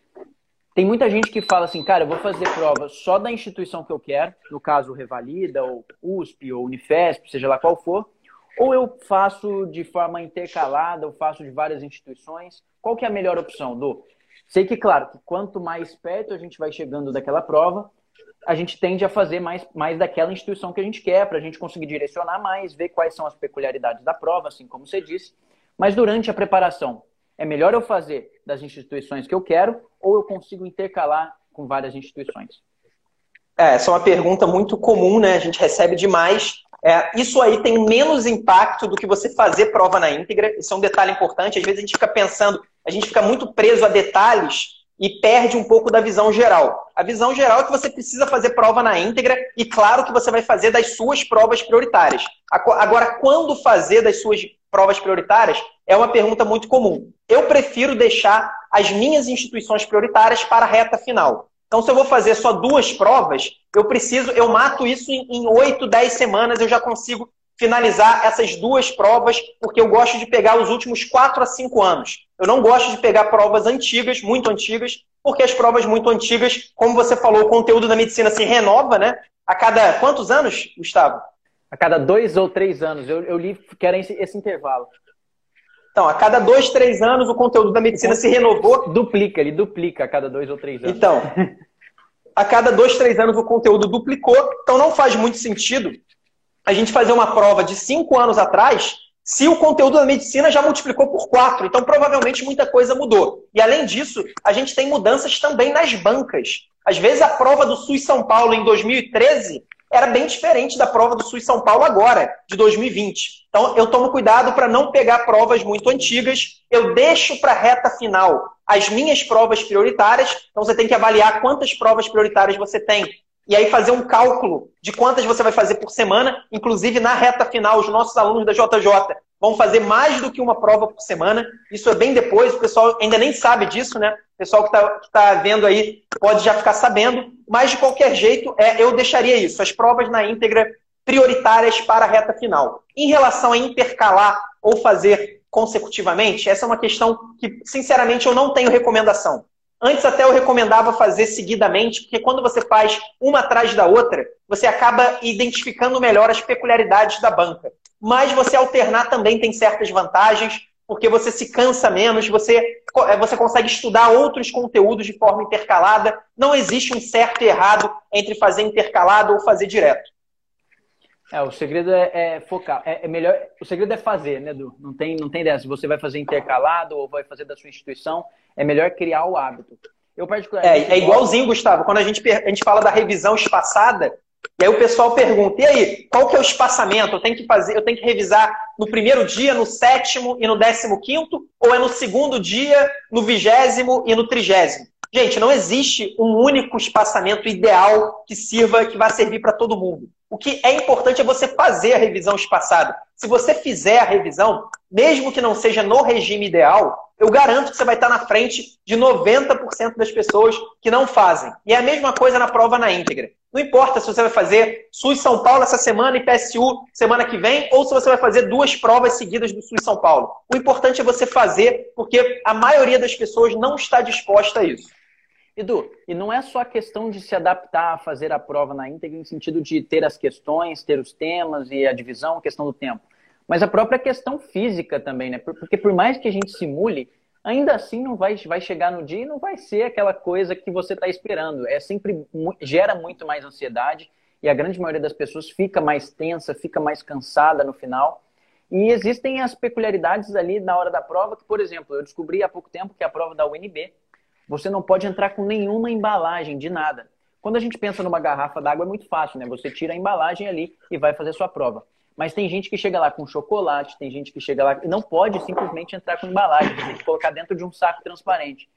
tem muita gente que fala assim, cara, eu vou fazer prova só da instituição que eu quero, no caso Revalida, ou USP, ou Unifesp, seja lá qual for, ou eu faço de forma intercalada, ou faço de várias instituições. Qual que é a melhor opção, Du? Sei que, claro, que quanto mais perto a gente vai chegando daquela prova, a gente tende a fazer mais, mais daquela instituição que a gente quer, para a gente conseguir direcionar mais, ver quais são as peculiaridades da prova, assim como você disse. Mas durante a preparação, é melhor eu fazer das instituições que eu quero ou eu consigo intercalar com várias instituições? É, essa é uma pergunta muito comum, né? A gente recebe demais. É, isso aí tem menos impacto do que você fazer prova na íntegra. Isso é um detalhe importante. Às vezes a gente fica pensando, a gente fica muito preso a detalhes e perde um pouco da visão geral. A visão geral é que você precisa fazer prova na íntegra e claro que você vai fazer das suas provas prioritárias. Agora, quando fazer das suas provas prioritárias é uma pergunta muito comum. Eu prefiro deixar as minhas instituições prioritárias para a reta final. Então, se eu vou fazer só duas provas, eu preciso, eu mato isso em oito, dez semanas, eu já consigo finalizar essas duas provas, porque eu gosto de pegar os últimos quatro a cinco anos. Eu não gosto de pegar provas antigas, muito antigas, porque as provas muito antigas, como você falou, o conteúdo da medicina se renova, né? A cada quantos anos, Gustavo? A cada dois ou três anos. Eu, eu li que era esse, esse intervalo. Então, a cada dois, três anos o conteúdo da medicina se renovou. Duplica, ele duplica a cada dois ou três anos. Então, a cada dois, três anos o conteúdo duplicou. Então, não faz muito sentido a gente fazer uma prova de cinco anos atrás se o conteúdo da medicina já multiplicou por quatro. Então, provavelmente, muita coisa mudou. E, além disso, a gente tem mudanças também nas bancas. Às vezes, a prova do SUS São Paulo em 2013 era bem diferente da prova do SUS São Paulo agora, de 2020. Então, eu tomo cuidado para não pegar provas muito antigas. Eu deixo para a reta final as minhas provas prioritárias. Então, você tem que avaliar quantas provas prioritárias você tem. E aí fazer um cálculo de quantas você vai fazer por semana. Inclusive, na reta final, os nossos alunos da JJ vão fazer mais do que uma prova por semana. Isso é bem depois, o pessoal ainda nem sabe disso, né? O pessoal que está tá vendo aí pode já ficar sabendo. Mas, de qualquer jeito, é, eu deixaria isso. As provas na íntegra prioritárias para a reta final. Em relação a intercalar ou fazer consecutivamente, essa é uma questão que, sinceramente, eu não tenho recomendação. Antes até eu recomendava fazer seguidamente, porque quando você faz uma atrás da outra, você acaba identificando melhor as peculiaridades da banca. Mas você alternar também tem certas vantagens, porque você se cansa menos, você, é, você consegue estudar outros conteúdos de forma intercalada. Não existe um certo e errado entre fazer intercalado ou fazer direto. É, o segredo é, é focar. É, é, melhor. O segredo é fazer, né, Edu? Não tem, não tem dessa. Você vai fazer intercalado ou vai fazer da sua instituição, é melhor criar o hábito. Eu particularmente. É, é igualzinho, Gustavo. Quando a gente, a gente fala da revisão espaçada, e aí o pessoal pergunta: e aí, qual que é o espaçamento? Eu tenho que fazer, eu tenho que revisar no primeiro dia, no sétimo e no décimo quinto, ou é no segundo dia, no vigésimo e no trigésimo? Gente, não existe um único espaçamento ideal que sirva, que vá servir para todo mundo. O que é importante é você fazer a revisão espaçada. Se você fizer a revisão, mesmo que não seja no regime ideal, eu garanto que você vai estar na frente de 90% das pessoas que não fazem. E é a mesma coisa na prova na íntegra. Não importa se você vai fazer SUS São Paulo essa semana e PSU semana que vem, ou se você vai fazer duas provas seguidas do SUS São Paulo. O importante é você fazer, porque a maioria das pessoas não está disposta a isso. Edu, e não é só a questão de se adaptar a fazer a prova na íntegra, em sentido de ter as questões, ter os temas e a divisão, a questão do tempo, mas a própria questão física também, né? Porque por mais que a gente simule, ainda assim não vai, vai chegar no dia e não vai ser aquela coisa que você está esperando. É sempre gera muito mais ansiedade e a grande maioria das pessoas fica mais tensa, fica mais cansada no final. E existem as peculiaridades ali na hora da prova, que, por exemplo, eu descobri há pouco tempo que a prova da UNB você não pode entrar com nenhuma embalagem de nada. Quando a gente pensa numa garrafa d'água é muito fácil, né? Você tira a embalagem ali e vai fazer sua prova. Mas tem gente que chega lá com chocolate, tem gente que chega lá e não pode simplesmente entrar com embalagem, tem que colocar dentro de um saco transparente.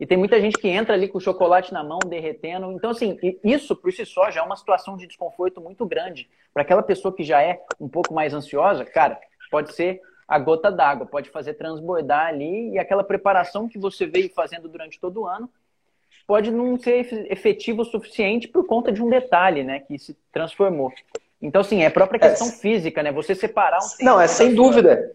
E tem muita gente que entra ali com chocolate na mão, derretendo. Então, assim, isso por si só já é uma situação de desconforto muito grande. Para aquela pessoa que já é um pouco mais ansiosa, cara, pode ser a gota d'água, pode fazer transbordar ali e aquela preparação que você veio fazendo durante todo o ano pode não ser efetivo o suficiente por conta de um detalhe, né, que se transformou. Então, assim, é a própria questão é, física, né? Você separar um Não, é sem dúvida.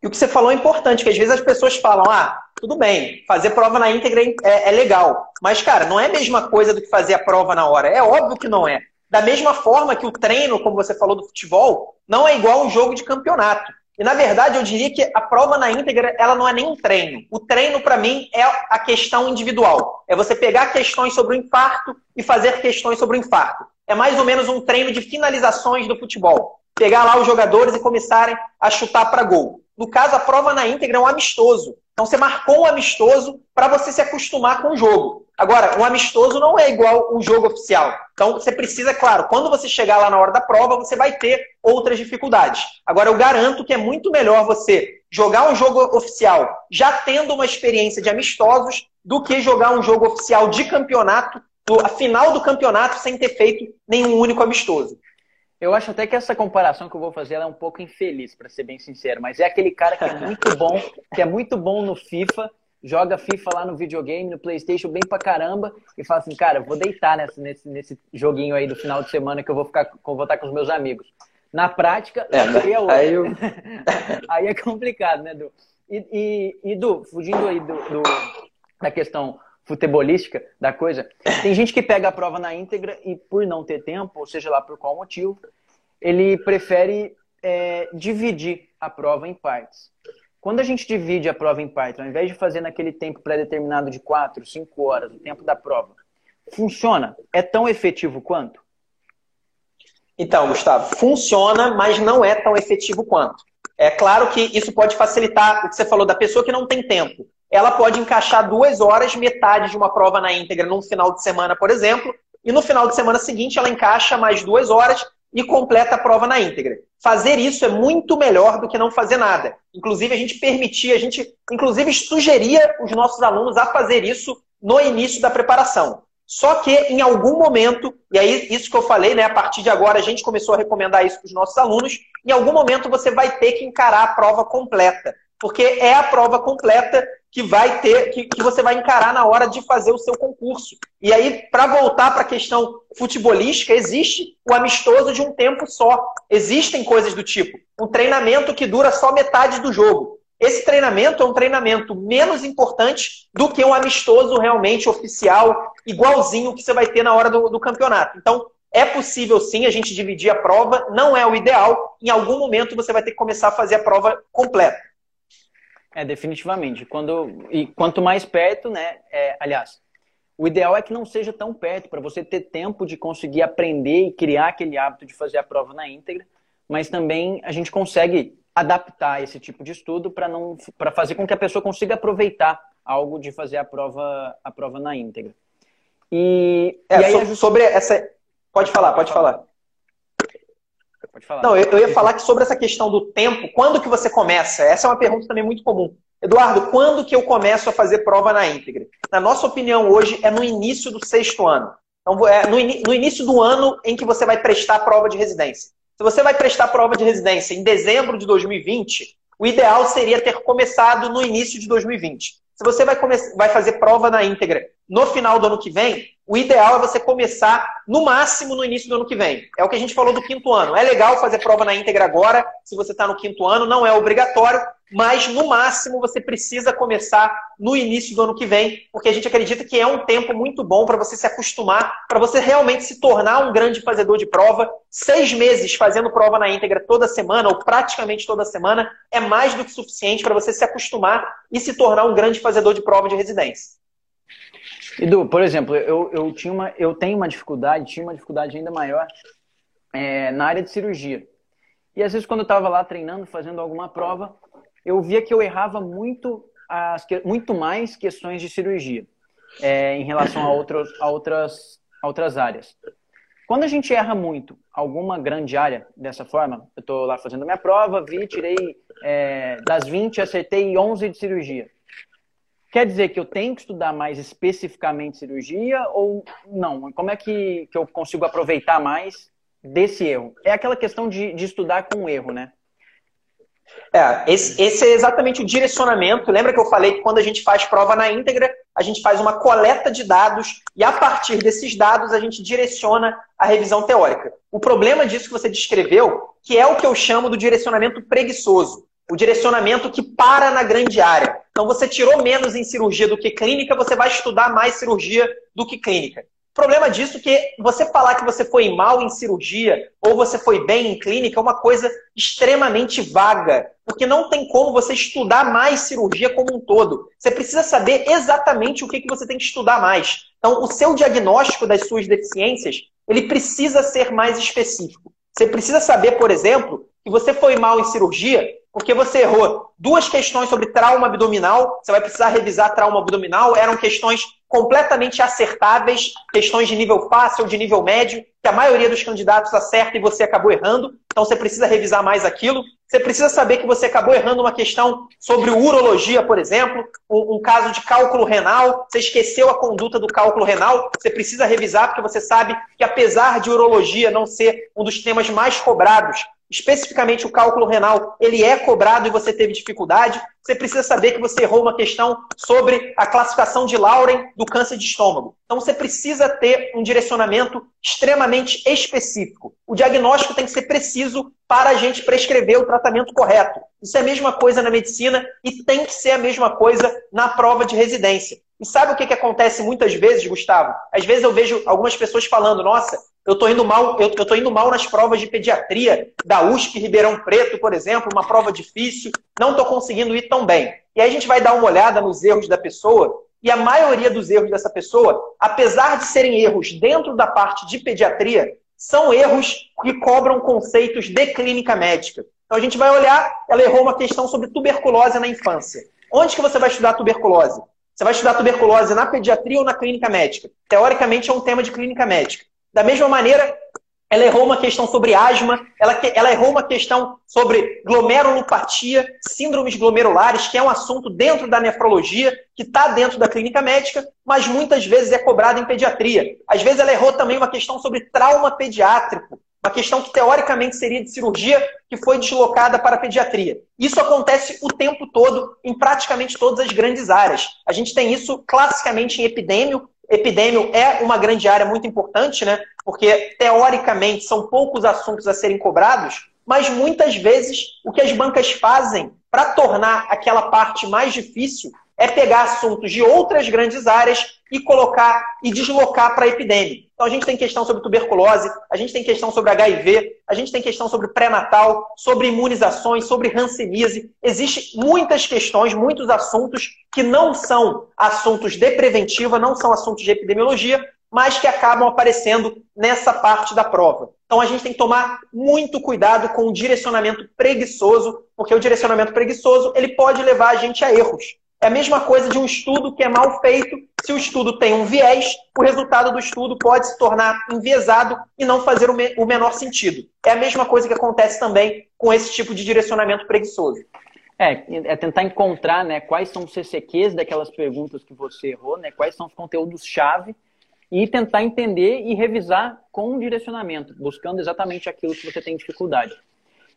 E o que você falou é importante, que às vezes as pessoas falam, ah, tudo bem, fazer prova na íntegra é, é, legal. Mas, cara, não é a mesma coisa do que fazer a prova na hora. É óbvio que não é. Da mesma forma que o treino, como você falou do futebol, não é igual um jogo de campeonato. E, na verdade, eu diria que a prova na íntegra, ela não é nem um treino. O treino, para mim, é a questão individual. É você pegar questões sobre o infarto e fazer questões sobre o infarto. É mais ou menos um treino de finalizações do futebol. Pegar lá os jogadores e começarem a chutar para gol. No caso, a prova na íntegra é um amistoso. Então você marcou um amistoso para você se acostumar com o jogo. Agora, um amistoso não é igual um jogo oficial. Então você precisa, claro, quando você chegar lá na hora da prova, você vai ter outras dificuldades. Agora, eu garanto que é muito melhor você jogar um jogo oficial já tendo uma experiência de amistosos do que jogar um jogo oficial de campeonato, a final do campeonato, sem ter feito nenhum único amistoso. Eu acho até que essa comparação que eu vou fazer é um pouco infeliz, para ser bem sincero, mas é aquele cara que é muito bom, que é muito bom no FIFA, joga FIFA lá no videogame, no PlayStation bem pra caramba e fala assim, cara, vou deitar nesse, nesse, nesse joguinho aí do final de semana que eu vou ficar vou estar com os meus amigos. Na prática, é, aí, é aí, eu... (laughs) aí é complicado, né, Du? E, e, e Du, fugindo aí do, do, da questão futebolística da coisa. Tem gente que pega a prova na íntegra e, por não ter tempo, ou seja lá por qual motivo, ele prefere é, dividir a prova em partes. Quando a gente divide a prova em partes, ao invés de fazer naquele tempo pré-determinado de 4, 5 horas, o tempo da prova, funciona? É tão efetivo quanto? Então, Gustavo, funciona, mas não é tão efetivo quanto. É claro que isso pode facilitar o que você falou da pessoa que não tem tempo ela pode encaixar duas horas, metade de uma prova na íntegra num final de semana, por exemplo, e no final de semana seguinte ela encaixa mais duas horas e completa a prova na íntegra. Fazer isso é muito melhor do que não fazer nada. Inclusive, a gente permitia, a gente, inclusive, sugeria os nossos alunos a fazer isso no início da preparação. Só que em algum momento, e aí isso que eu falei, né? A partir de agora a gente começou a recomendar isso para os nossos alunos, em algum momento você vai ter que encarar a prova completa. Porque é a prova completa que vai ter, que, que você vai encarar na hora de fazer o seu concurso. E aí, para voltar para a questão futebolística, existe o amistoso de um tempo só. Existem coisas do tipo um treinamento que dura só metade do jogo. Esse treinamento é um treinamento menos importante do que um amistoso realmente oficial, igualzinho que você vai ter na hora do, do campeonato. Então, é possível sim a gente dividir a prova, não é o ideal. Em algum momento você vai ter que começar a fazer a prova completa. É, definitivamente. Quando, e quanto mais perto, né? É, aliás, o ideal é que não seja tão perto, para você ter tempo de conseguir aprender e criar aquele hábito de fazer a prova na íntegra, mas também a gente consegue adaptar esse tipo de estudo para não para fazer com que a pessoa consiga aproveitar algo de fazer a prova a prova na íntegra. E, é, e aí, so, sobre essa pode falar, pode falar. Pode falar. Não, eu, ia falar que sobre essa questão do tempo, quando que você começa? Essa é uma pergunta também muito comum. Eduardo, quando que eu começo a fazer prova na íntegra? Na nossa opinião, hoje é no início do sexto ano. Então, é no, in, no início do ano em que você vai prestar a prova de residência. Se você vai prestar a prova de residência em dezembro de 2020, o ideal seria ter começado no início de 2020. Se você vai, vai fazer prova na íntegra no final do ano que vem, o ideal é você começar no máximo no início do ano que vem. É o que a gente falou do quinto ano. É legal fazer prova na íntegra agora, se você está no quinto ano, não é obrigatório, mas no máximo você precisa começar no início do ano que vem, porque a gente acredita que é um tempo muito bom para você se acostumar, para você realmente se tornar um grande fazedor de prova. Seis meses fazendo prova na íntegra toda semana, ou praticamente toda semana, é mais do que suficiente para você se acostumar e se tornar um grande fazedor de prova de residência. Edu, por exemplo, eu, eu, tinha uma, eu tenho uma dificuldade, tinha uma dificuldade ainda maior é, na área de cirurgia. E às vezes quando eu estava lá treinando, fazendo alguma prova, eu via que eu errava muito, as, muito mais questões de cirurgia. é, em relação a, outros, a, outras, a outras áreas. Quando a gente erra muito alguma grande área dessa forma, eu estou lá fazendo minha prova, vi, tirei é, das 20, acertei 11 de cirurgia. Quer dizer que eu tenho que estudar mais especificamente cirurgia ou não? Como é que, que eu consigo aproveitar mais desse erro? É aquela questão de, de estudar com erro, né? É, esse, esse, é exatamente o direcionamento. Lembra que eu falei que quando a gente faz prova na íntegra, a gente faz uma coleta de dados e a partir desses dados a gente direciona a revisão teórica. O problema disso que você descreveu, que é o que eu chamo do direcionamento preguiçoso, o direcionamento que para na grande área. Então você tirou menos em cirurgia do que clínica, você vai estudar mais cirurgia do que clínica problema disso é que você falar que você foi mal em cirurgia ou você foi bem em clínica é uma coisa extremamente vaga, porque não tem como você estudar mais cirurgia como um todo. Você precisa saber exatamente o que, que você tem que estudar mais. Então, o seu diagnóstico das suas deficiências, ele precisa ser mais específico. Você precisa saber, por exemplo, que você foi mal em cirurgia porque você errou duas questões sobre trauma abdominal, você vai precisar revisar trauma abdominal, eram questões completamente acertáveis, questões de nível fácil, de nível médio, que a maioria dos candidatos acerta e você acabou errando, então você precisa revisar mais aquilo. Você precisa saber que você acabou errando uma questão sobre urologia, por exemplo, um, um caso de cálculo renal, você esqueceu a conduta do cálculo renal, você precisa revisar porque você sabe que apesar de urologia não ser um dos temas mais cobrados especificamente o cálculo renal, ele é cobrado e você teve dificuldade, você precisa saber que você errou uma questão sobre a classificação de Lauren do câncer de estômago. Então você precisa ter um direcionamento extremamente específico. O diagnóstico tem que ser preciso para a gente prescrever o tratamento correto. Isso é a mesma coisa na medicina e tem que ser a mesma coisa na prova de residência. E sabe o que, que acontece muitas vezes, Gustavo? Às vezes eu vejo algumas pessoas falando, nossa, eu estou indo mal, eu, eu indo mal nas provas de pediatria da USP Ribeirão Preto, por exemplo, uma prova difícil, não estou conseguindo ir tão bem. E aí a gente vai dar uma olhada nos erros da pessoa, e a maioria dos erros dessa pessoa, apesar de serem erros dentro da parte de pediatria, são erros que cobram conceitos de clínica médica. Então a gente vai olhar, ela errou uma questão sobre tuberculose na infância. Onde que você vai estudar tuberculose? Você vai estudar tuberculose na pediatria ou na clínica médica? Teoricamente é um tema de clínica médica. Da mesma maneira, ela errou uma questão sobre asma, ela, ela errou uma questão sobre glomerulopatia, síndromes glomerulares, que é um assunto dentro da nefrologia, que está dentro da clínica médica, mas muitas vezes é cobrado em pediatria. Às vezes ela errou também uma questão sobre trauma pediátrico, uma questão que teoricamente seria de cirurgia, que foi deslocada para a pediatria. Isso acontece o tempo todo em praticamente todas as grandes áreas. A gente tem isso classicamente em epidêmio, Epidêmio é uma grande área muito importante, né? Porque, teoricamente, são poucos assuntos a serem cobrados, mas muitas vezes o que as bancas fazem para tornar aquela parte mais difícil é pegar assuntos de outras grandes áreas e colocar e deslocar para a epidemia. Então a gente tem questão sobre tuberculose, a gente tem questão sobre HIV, a gente tem questão sobre pré-natal, sobre imunizações, sobre hanseníase. Existem muitas questões, muitos assuntos que não são assuntos de preventiva, não são assuntos de epidemiologia, mas que acabam aparecendo nessa parte da prova. Então a gente tem que tomar muito cuidado com o direcionamento preguiçoso, porque o direcionamento preguiçoso ele pode levar a gente a erros. É a mesma coisa de um estudo que é mal feito. Se o estudo tem um viés, o resultado do estudo pode se tornar enviesado e não fazer o menor sentido. É a mesma coisa que acontece também com esse tipo de direcionamento preguiçoso. É, é tentar encontrar né, quais são os CCQs daquelas perguntas que você errou, né, quais são os conteúdos-chave, e tentar entender e revisar com um direcionamento, buscando exatamente aquilo que você tem dificuldade.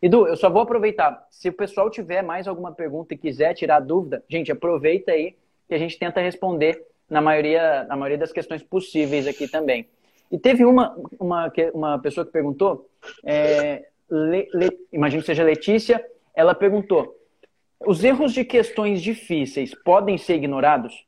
Edu, eu só vou aproveitar. Se o pessoal tiver mais alguma pergunta e quiser tirar dúvida, gente, aproveita aí que a gente tenta responder na maioria, na maioria das questões possíveis aqui também. E teve uma, uma, uma pessoa que perguntou, é, Le, Le, imagino que seja Letícia, ela perguntou: os erros de questões difíceis podem ser ignorados?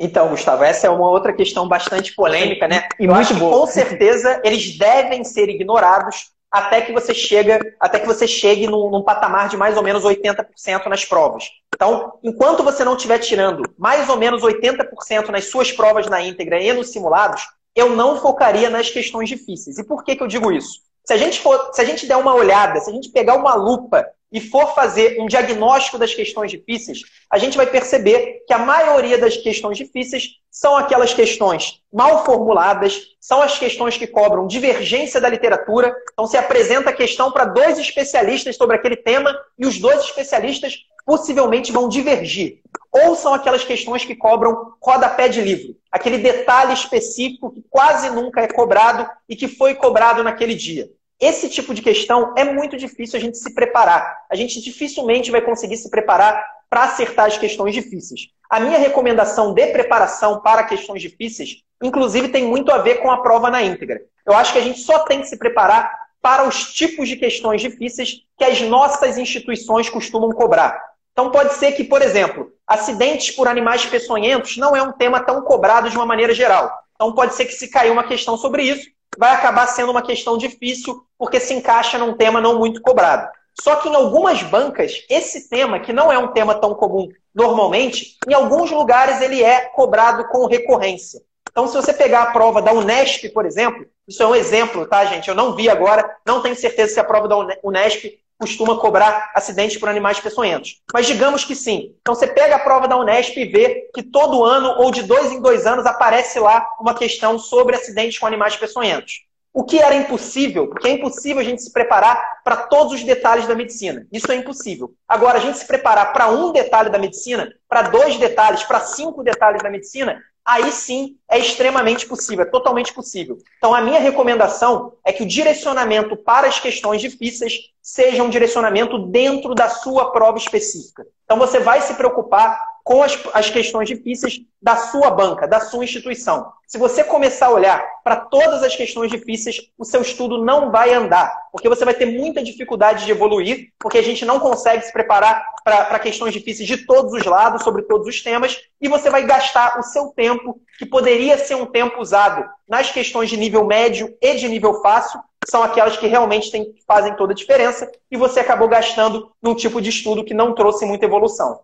Então, Gustavo, essa é uma outra questão bastante polêmica, né? E Eu acho que com certeza eles devem ser ignorados até que você chega, até que você chegue num, num, patamar de mais ou menos 80% nas provas. Então, enquanto você não estiver tirando mais ou menos 80% nas suas provas na íntegra e nos simulados, eu não focaria nas questões difíceis. E por que, que eu digo isso? Se a gente for, se a gente der uma olhada, se a gente pegar uma lupa e for fazer um diagnóstico das questões difíceis, a gente vai perceber que a maioria das questões difíceis são aquelas questões mal formuladas, são as questões que cobram divergência da literatura. Então, se apresenta a questão para dois especialistas sobre aquele tema e os dois especialistas possivelmente vão divergir. Ou são aquelas questões que cobram rodapé de livro, aquele detalhe específico que quase nunca é cobrado e que foi cobrado naquele dia. Esse tipo de questão é muito difícil a gente se preparar. A gente dificilmente vai conseguir se preparar para acertar as questões difíceis. A minha recomendação de preparação para questões difíceis, inclusive, tem muito a ver com a prova na íntegra. Eu acho que a gente só tem que se preparar para os tipos de questões difíceis que as nossas instituições costumam cobrar. Então, pode ser que, por exemplo, acidentes por animais peçonhentos não é um tema tão cobrado de uma maneira geral. Então, pode ser que se cair uma questão sobre isso, vai acabar sendo uma questão difícil, porque se encaixa num tema não muito cobrado. Só que em algumas bancas, esse tema, que não é um tema tão comum normalmente, em alguns lugares ele é cobrado com recorrência. Então, se você pegar a prova da Unesp, por exemplo, isso é um exemplo, tá, gente? Eu não vi agora, não tenho certeza se a prova da Unesp costuma cobrar acidentes por animais peçonhentos. Mas digamos que sim. Então você pega a prova da Unesp e vê que todo ano ou de dois em dois anos aparece lá uma questão sobre acidentes com animais peçonhentos. O que era impossível, porque é impossível a gente se preparar para todos os detalhes da medicina. Isso é impossível. Agora, a gente se preparar para um detalhe da medicina, para dois detalhes, para cinco detalhes da medicina, aí sim é extremamente possível, é totalmente possível. Então, a minha recomendação é que o direcionamento para as questões difíceis seja um direcionamento dentro da sua prova específica. Então, você vai se preocupar com as, as questões difíceis da sua banca, da sua instituição. Se você começar a olhar para todas as questões difíceis, o seu estudo não vai andar, porque você vai ter muita dificuldade de evoluir, porque a gente não consegue se preparar para questões difíceis de todos os lados, sobre todos os temas, e você vai gastar o seu tempo, que poderia ser um tempo usado nas questões de nível médio e de nível fácil, são aquelas que realmente tem, fazem toda a diferença, e você acabou gastando num tipo de estudo que não trouxe muita evolução.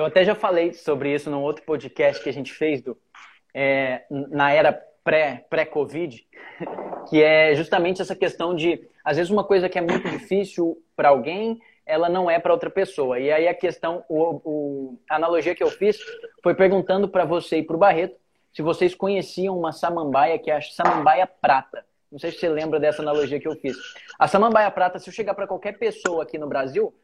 Eu até já falei sobre isso num outro podcast que a gente fez do, é, na era pré-Covid, pré (laughs) que é justamente essa questão de, às vezes, uma coisa que é muito difícil para alguém, ela não é para outra pessoa. E aí a questão, o, o, a analogia que eu fiz foi perguntando para você e para o Barreto se vocês conheciam uma samambaia que é a samambaia prata. Não sei se você lembra dessa analogia que eu fiz. A samambaia prata, se eu chegar para qualquer pessoa aqui no Brasil,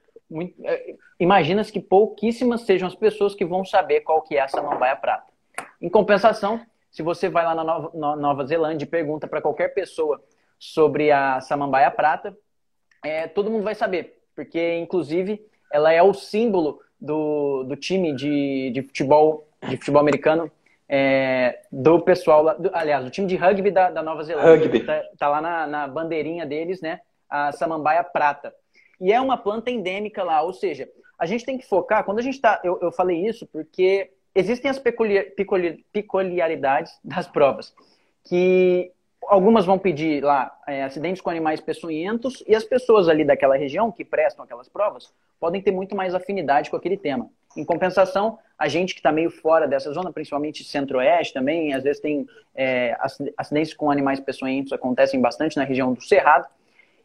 é, imagina-se que pouquíssimas sejam as pessoas que vão saber qual que é a samambaia prata. Em compensação, se você vai lá na Nova, na Nova Zelândia e pergunta para qualquer pessoa sobre a samambaia prata, é, todo mundo vai saber, porque inclusive ela é o símbolo do, do time de, de futebol de futebol americano é, do pessoal lá, do, aliás, o time de rugby da, da Nova Zelândia. Rugby. Tá, tá lá na, na bandeirinha deles, né? A samambaia prata. E é uma planta endêmica lá, ou seja, a gente tem que focar, quando a gente está. Eu, eu falei isso porque existem as peculiar, peculiaridades (laughs) das provas, que algumas vão pedir lá é, acidentes com animais peçonhentos e as pessoas ali daquela região que prestam aquelas provas podem ter muito mais afinidade com aquele tema. Em compensação, a gente que está meio fora dessa zona, principalmente centro-oeste também, às vezes tem é, acidentes com animais peçonhentos acontecem bastante na região do Cerrado,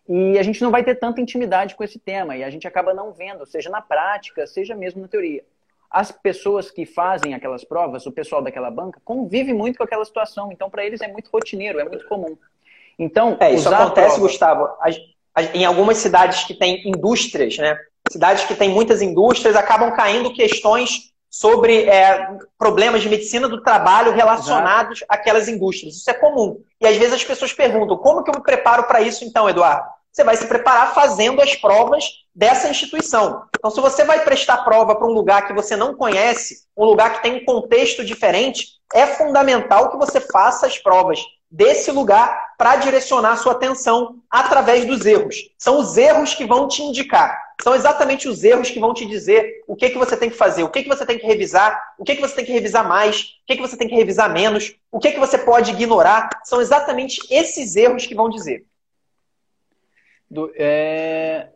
e a gente não vai ter tanta intimidade com esse tema, e a gente acaba não vendo, seja na prática, seja mesmo na teoria. As pessoas que fazem aquelas provas, o pessoal daquela banca, convive muito com aquela situação, então para eles é muito rotineiro, é muito comum. Então, é, isso acontece, prova... Gustavo, em algumas cidades que têm indústrias, né? Cidades que têm muitas indústrias acabam caindo questões sobre é, problemas de medicina do trabalho relacionados Exato. àquelas indústrias. Isso é comum. E às vezes as pessoas perguntam: como que eu me preparo para isso então, Eduardo? Você vai se preparar fazendo as provas dessa instituição. Então, se você vai prestar prova para um lugar que você não conhece, um lugar que tem um contexto diferente, é fundamental que você faça as provas desse lugar para direcionar sua atenção através dos erros. São os erros que vão te indicar. São exatamente os erros que vão te dizer o que, que você tem que fazer, o que, que você tem que revisar, o que, que você tem que revisar mais, o que, que você tem que revisar menos, o que, que você pode ignorar. São exatamente esses erros que vão dizer. Do, é...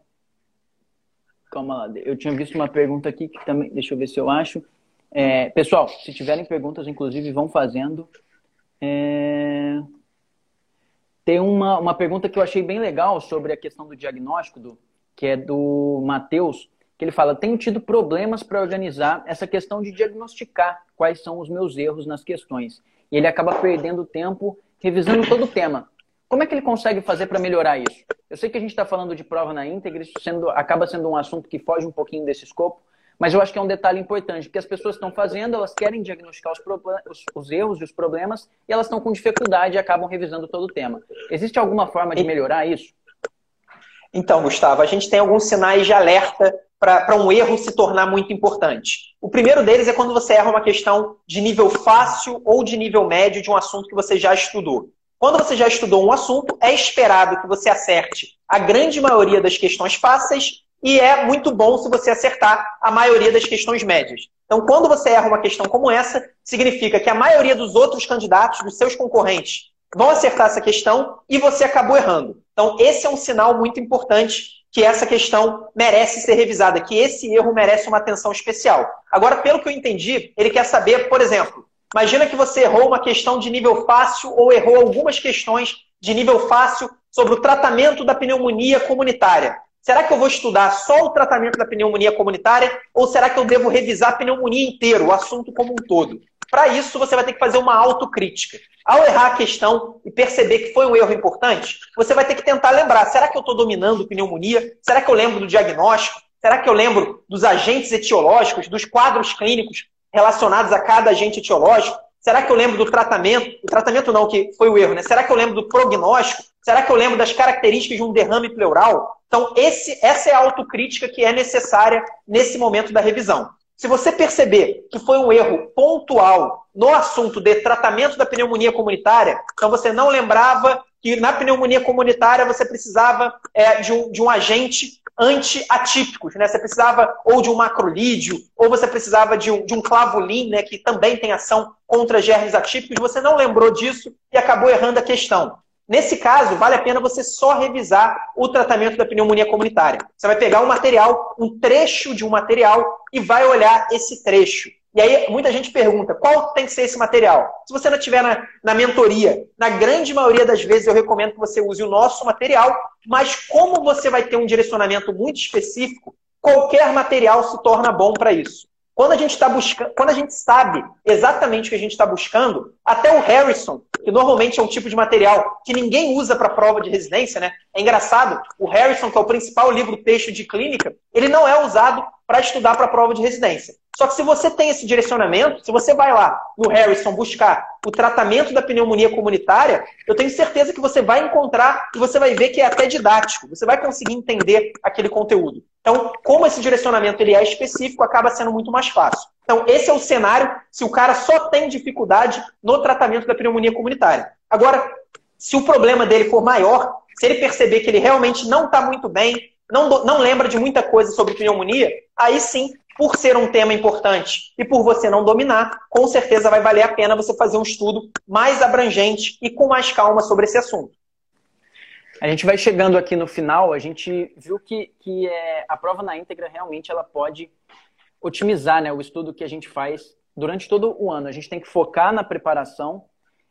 Calma lá, eu tinha visto uma pergunta aqui que também. Deixa eu ver se eu acho. É... Pessoal, se tiverem perguntas, inclusive, vão fazendo. É... Tem uma, uma pergunta que eu achei bem legal sobre a questão do diagnóstico do, que é do Matheus, que ele fala: tenho tido problemas para organizar essa questão de diagnosticar quais são os meus erros nas questões. E ele acaba perdendo tempo revisando todo o tema. Como é que ele consegue fazer para melhorar isso? Eu sei que a gente está falando de prova na íntegra, isso sendo, acaba sendo um assunto que foge um pouquinho desse escopo, mas eu acho que é um detalhe importante, porque as pessoas estão fazendo, elas querem diagnosticar os, os, os erros e os problemas, e elas estão com dificuldade e acabam revisando todo o tema. Existe alguma forma de melhorar isso? Então, Gustavo, a gente tem alguns sinais de alerta para um erro se tornar muito importante. O primeiro deles é quando você erra uma questão de nível fácil ou de nível médio de um assunto que você já estudou. Quando você já estudou um assunto, é esperado que você acerte a grande maioria das questões fáceis e é muito bom se você acertar a maioria das questões médias. Então, quando você erra uma questão como essa, significa que a maioria dos outros candidatos, dos seus concorrentes, vão acertar essa questão e você acabou errando. Então, esse é um sinal muito importante que essa questão merece ser revisada, que esse erro merece uma atenção especial. Agora, pelo que eu entendi, ele quer saber, por exemplo, imagina que você errou uma questão de nível fácil ou errou algumas questões de nível fácil sobre o tratamento da pneumonia comunitária. Será que eu vou estudar só o tratamento da pneumonia comunitária ou será que eu devo revisar a pneumonia inteira, o assunto como um todo? Para isso, você vai ter que fazer uma autocrítica. Ao errar a questão e perceber que foi um erro importante, você vai ter que tentar lembrar: será que eu estou dominando pneumonia? Será que eu lembro do diagnóstico? Será que eu lembro dos agentes etiológicos, dos quadros clínicos relacionados a cada agente etiológico? Será que eu lembro do tratamento? O tratamento não, que foi o erro, né? Será que eu lembro do prognóstico? Será que eu lembro das características de um derrame pleural? Então, esse, essa é a autocrítica que é necessária nesse momento da revisão. Se você perceber que foi um erro pontual no assunto de tratamento da pneumonia comunitária, então você não lembrava que na pneumonia comunitária você precisava é, de, um, de um agente anti-atípicos, né? Você precisava ou de um macrolídeo, ou você precisava de um, de um clavulin, né? Que também tem ação contra germes atípicos. Você não lembrou disso e acabou errando a questão. Nesse caso, vale a pena você só revisar o tratamento da pneumonia comunitária. Você vai pegar um material, um trecho de um material e vai olhar esse trecho. E aí, muita gente pergunta, qual tem que ser esse material? Se você não tiver na, na mentoria, na grande maioria das vezes eu recomendo que você use o nosso material, mas como você vai ter um direcionamento muito específico, qualquer material se torna bom para isso. Quando a gente está buscando, quando a gente sabe exatamente o que a gente está buscando, até o Harrison, que normalmente é um tipo de material que ninguém usa para prova de residência, né? É engraçado, o Harrison, que é o principal livro texto de clínica, ele não é usado para estudar para prova de residência. Só que se você tem esse direcionamento, se você vai lá no Harrison buscar o tratamento da pneumonia comunitária, eu tenho certeza que você vai encontrar e você vai ver que é até didático. Você vai conseguir entender aquele conteúdo. Então, como esse direcionamento ele é específico, acaba sendo muito mais fácil. Então, esse é o cenário se o cara só tem dificuldade no tratamento da pneumonia comunitária. Agora, se o problema dele for maior, se ele perceber que ele realmente não está muito bem, não, não lembra de muita coisa sobre pneumonia, aí sim, por ser um tema importante e por você não dominar, com certeza vai valer a pena você fazer um estudo mais abrangente e com mais calma sobre esse assunto. A gente vai chegando aqui no final, a gente viu que, que é, a prova na íntegra realmente ela pode otimizar né, o estudo que a gente faz durante todo o ano. A gente tem que focar na preparação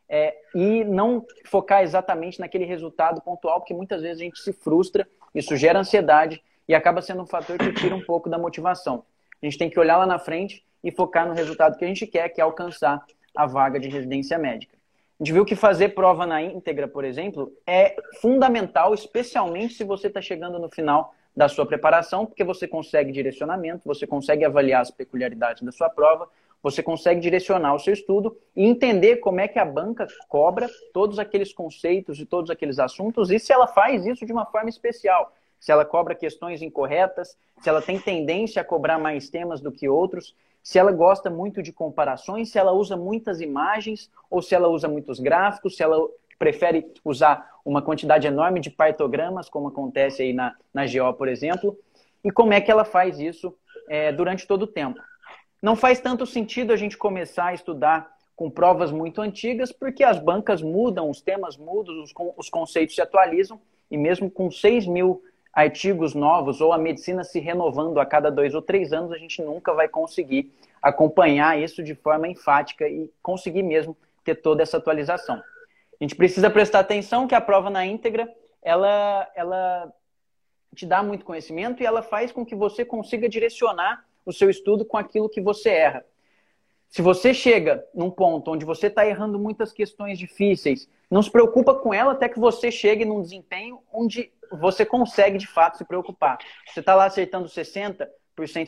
é, e não focar exatamente naquele resultado pontual, porque muitas vezes a gente se frustra isso gera ansiedade e acaba sendo um fator que tira um pouco da motivação. A gente tem que olhar lá na frente e focar no resultado que a gente quer, que é alcançar a vaga de residência médica. A gente viu que fazer prova na íntegra, por exemplo, é fundamental, especialmente se você está chegando no final da sua preparação, porque você consegue direcionamento, você consegue avaliar as peculiaridades da sua prova, você consegue direcionar o seu estudo e entender como é que a banca cobra todos aqueles conceitos e todos aqueles assuntos e se ela faz isso de uma forma especial. Se ela cobra questões incorretas, se ela tem tendência a cobrar mais temas do que outros, se ela gosta muito de comparações, se ela usa muitas imagens ou se ela usa muitos gráficos, se ela prefere usar uma quantidade enorme de partogramas, como acontece aí na, na GO, por exemplo, e como é que ela faz isso é, durante todo o tempo. Não faz tanto sentido a gente começar a estudar com provas muito antigas, porque as bancas mudam, os temas mudam, os, os conceitos se atualizam, e mesmo com 6 mil artigos novos ou a medicina se renovando a cada dois ou três anos, a gente nunca vai conseguir acompanhar isso de forma enfática e conseguir mesmo ter toda essa atualização. A gente precisa prestar atenção que a prova na íntegra, ela, ela te dá muito conhecimento e ela faz com que você consiga direcionar o seu estudo com aquilo que você erra. Se você chega num ponto onde você está errando muitas questões difíceis, não se preocupa com ela até que você chegue num desempenho onde você consegue de fato se preocupar. Você está lá acertando 60%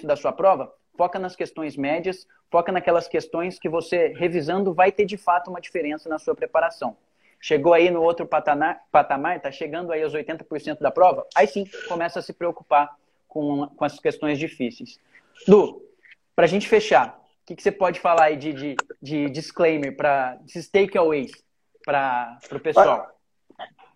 da sua prova, foca nas questões médias, foca naquelas questões que você, revisando, vai ter de fato uma diferença na sua preparação. Chegou aí no outro patamar, está chegando aí aos 80% da prova, aí sim começa a se preocupar com, com as questões difíceis. Du, para a gente fechar, o que, que, você pode falar aí de, de, de disclaimer, para esses takeaways para o pessoal?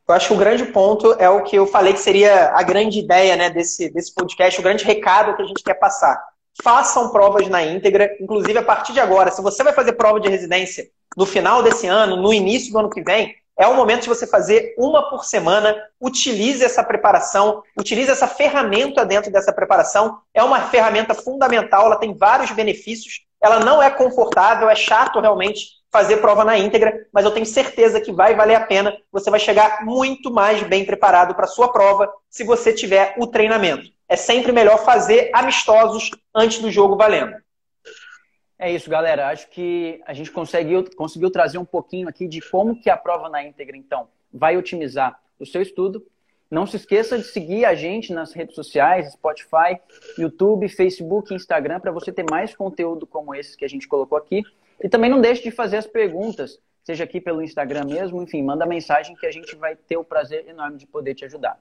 Eu acho que o grande ponto é o que eu falei que seria a grande ideia né, desse, desse podcast, o grande recado que a gente quer passar. Façam provas na íntegra, inclusive a partir de agora. Se você vai fazer prova de residência no final desse ano, no início do ano que vem, é o momento de você fazer uma por semana. Utilize essa preparação, utilize essa ferramenta dentro dessa preparação. É uma ferramenta fundamental, ela tem vários benefícios. Ela não é confortável, é chato realmente fazer prova na íntegra, mas eu tenho certeza que vai valer a pena. Você vai chegar muito mais bem preparado para a sua prova se você tiver o treinamento. É sempre melhor fazer amistosos antes do jogo valendo. É isso, galera. Acho que a gente conseguiu, conseguiu trazer um pouquinho aqui de como que a prova na íntegra, então, vai otimizar o seu estudo. Não se esqueça de seguir a gente nas redes sociais, Spotify, YouTube, Facebook, Instagram, para você ter mais conteúdo como esse que a gente colocou aqui. E também não deixe de fazer as perguntas, seja aqui pelo Instagram mesmo, enfim, manda mensagem que a gente vai ter o prazer enorme de poder te ajudar.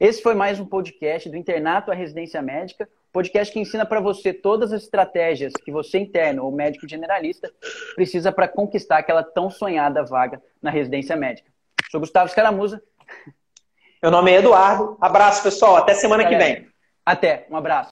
Esse foi mais um podcast do Internato à Residência Médica, podcast que ensina para você todas as estratégias que você interno ou médico generalista precisa para conquistar aquela tão sonhada vaga na residência médica. Sou Gustavo Escaramuza. Meu nome é Eduardo. Abraço, pessoal. Até semana que vem. Até. Um abraço.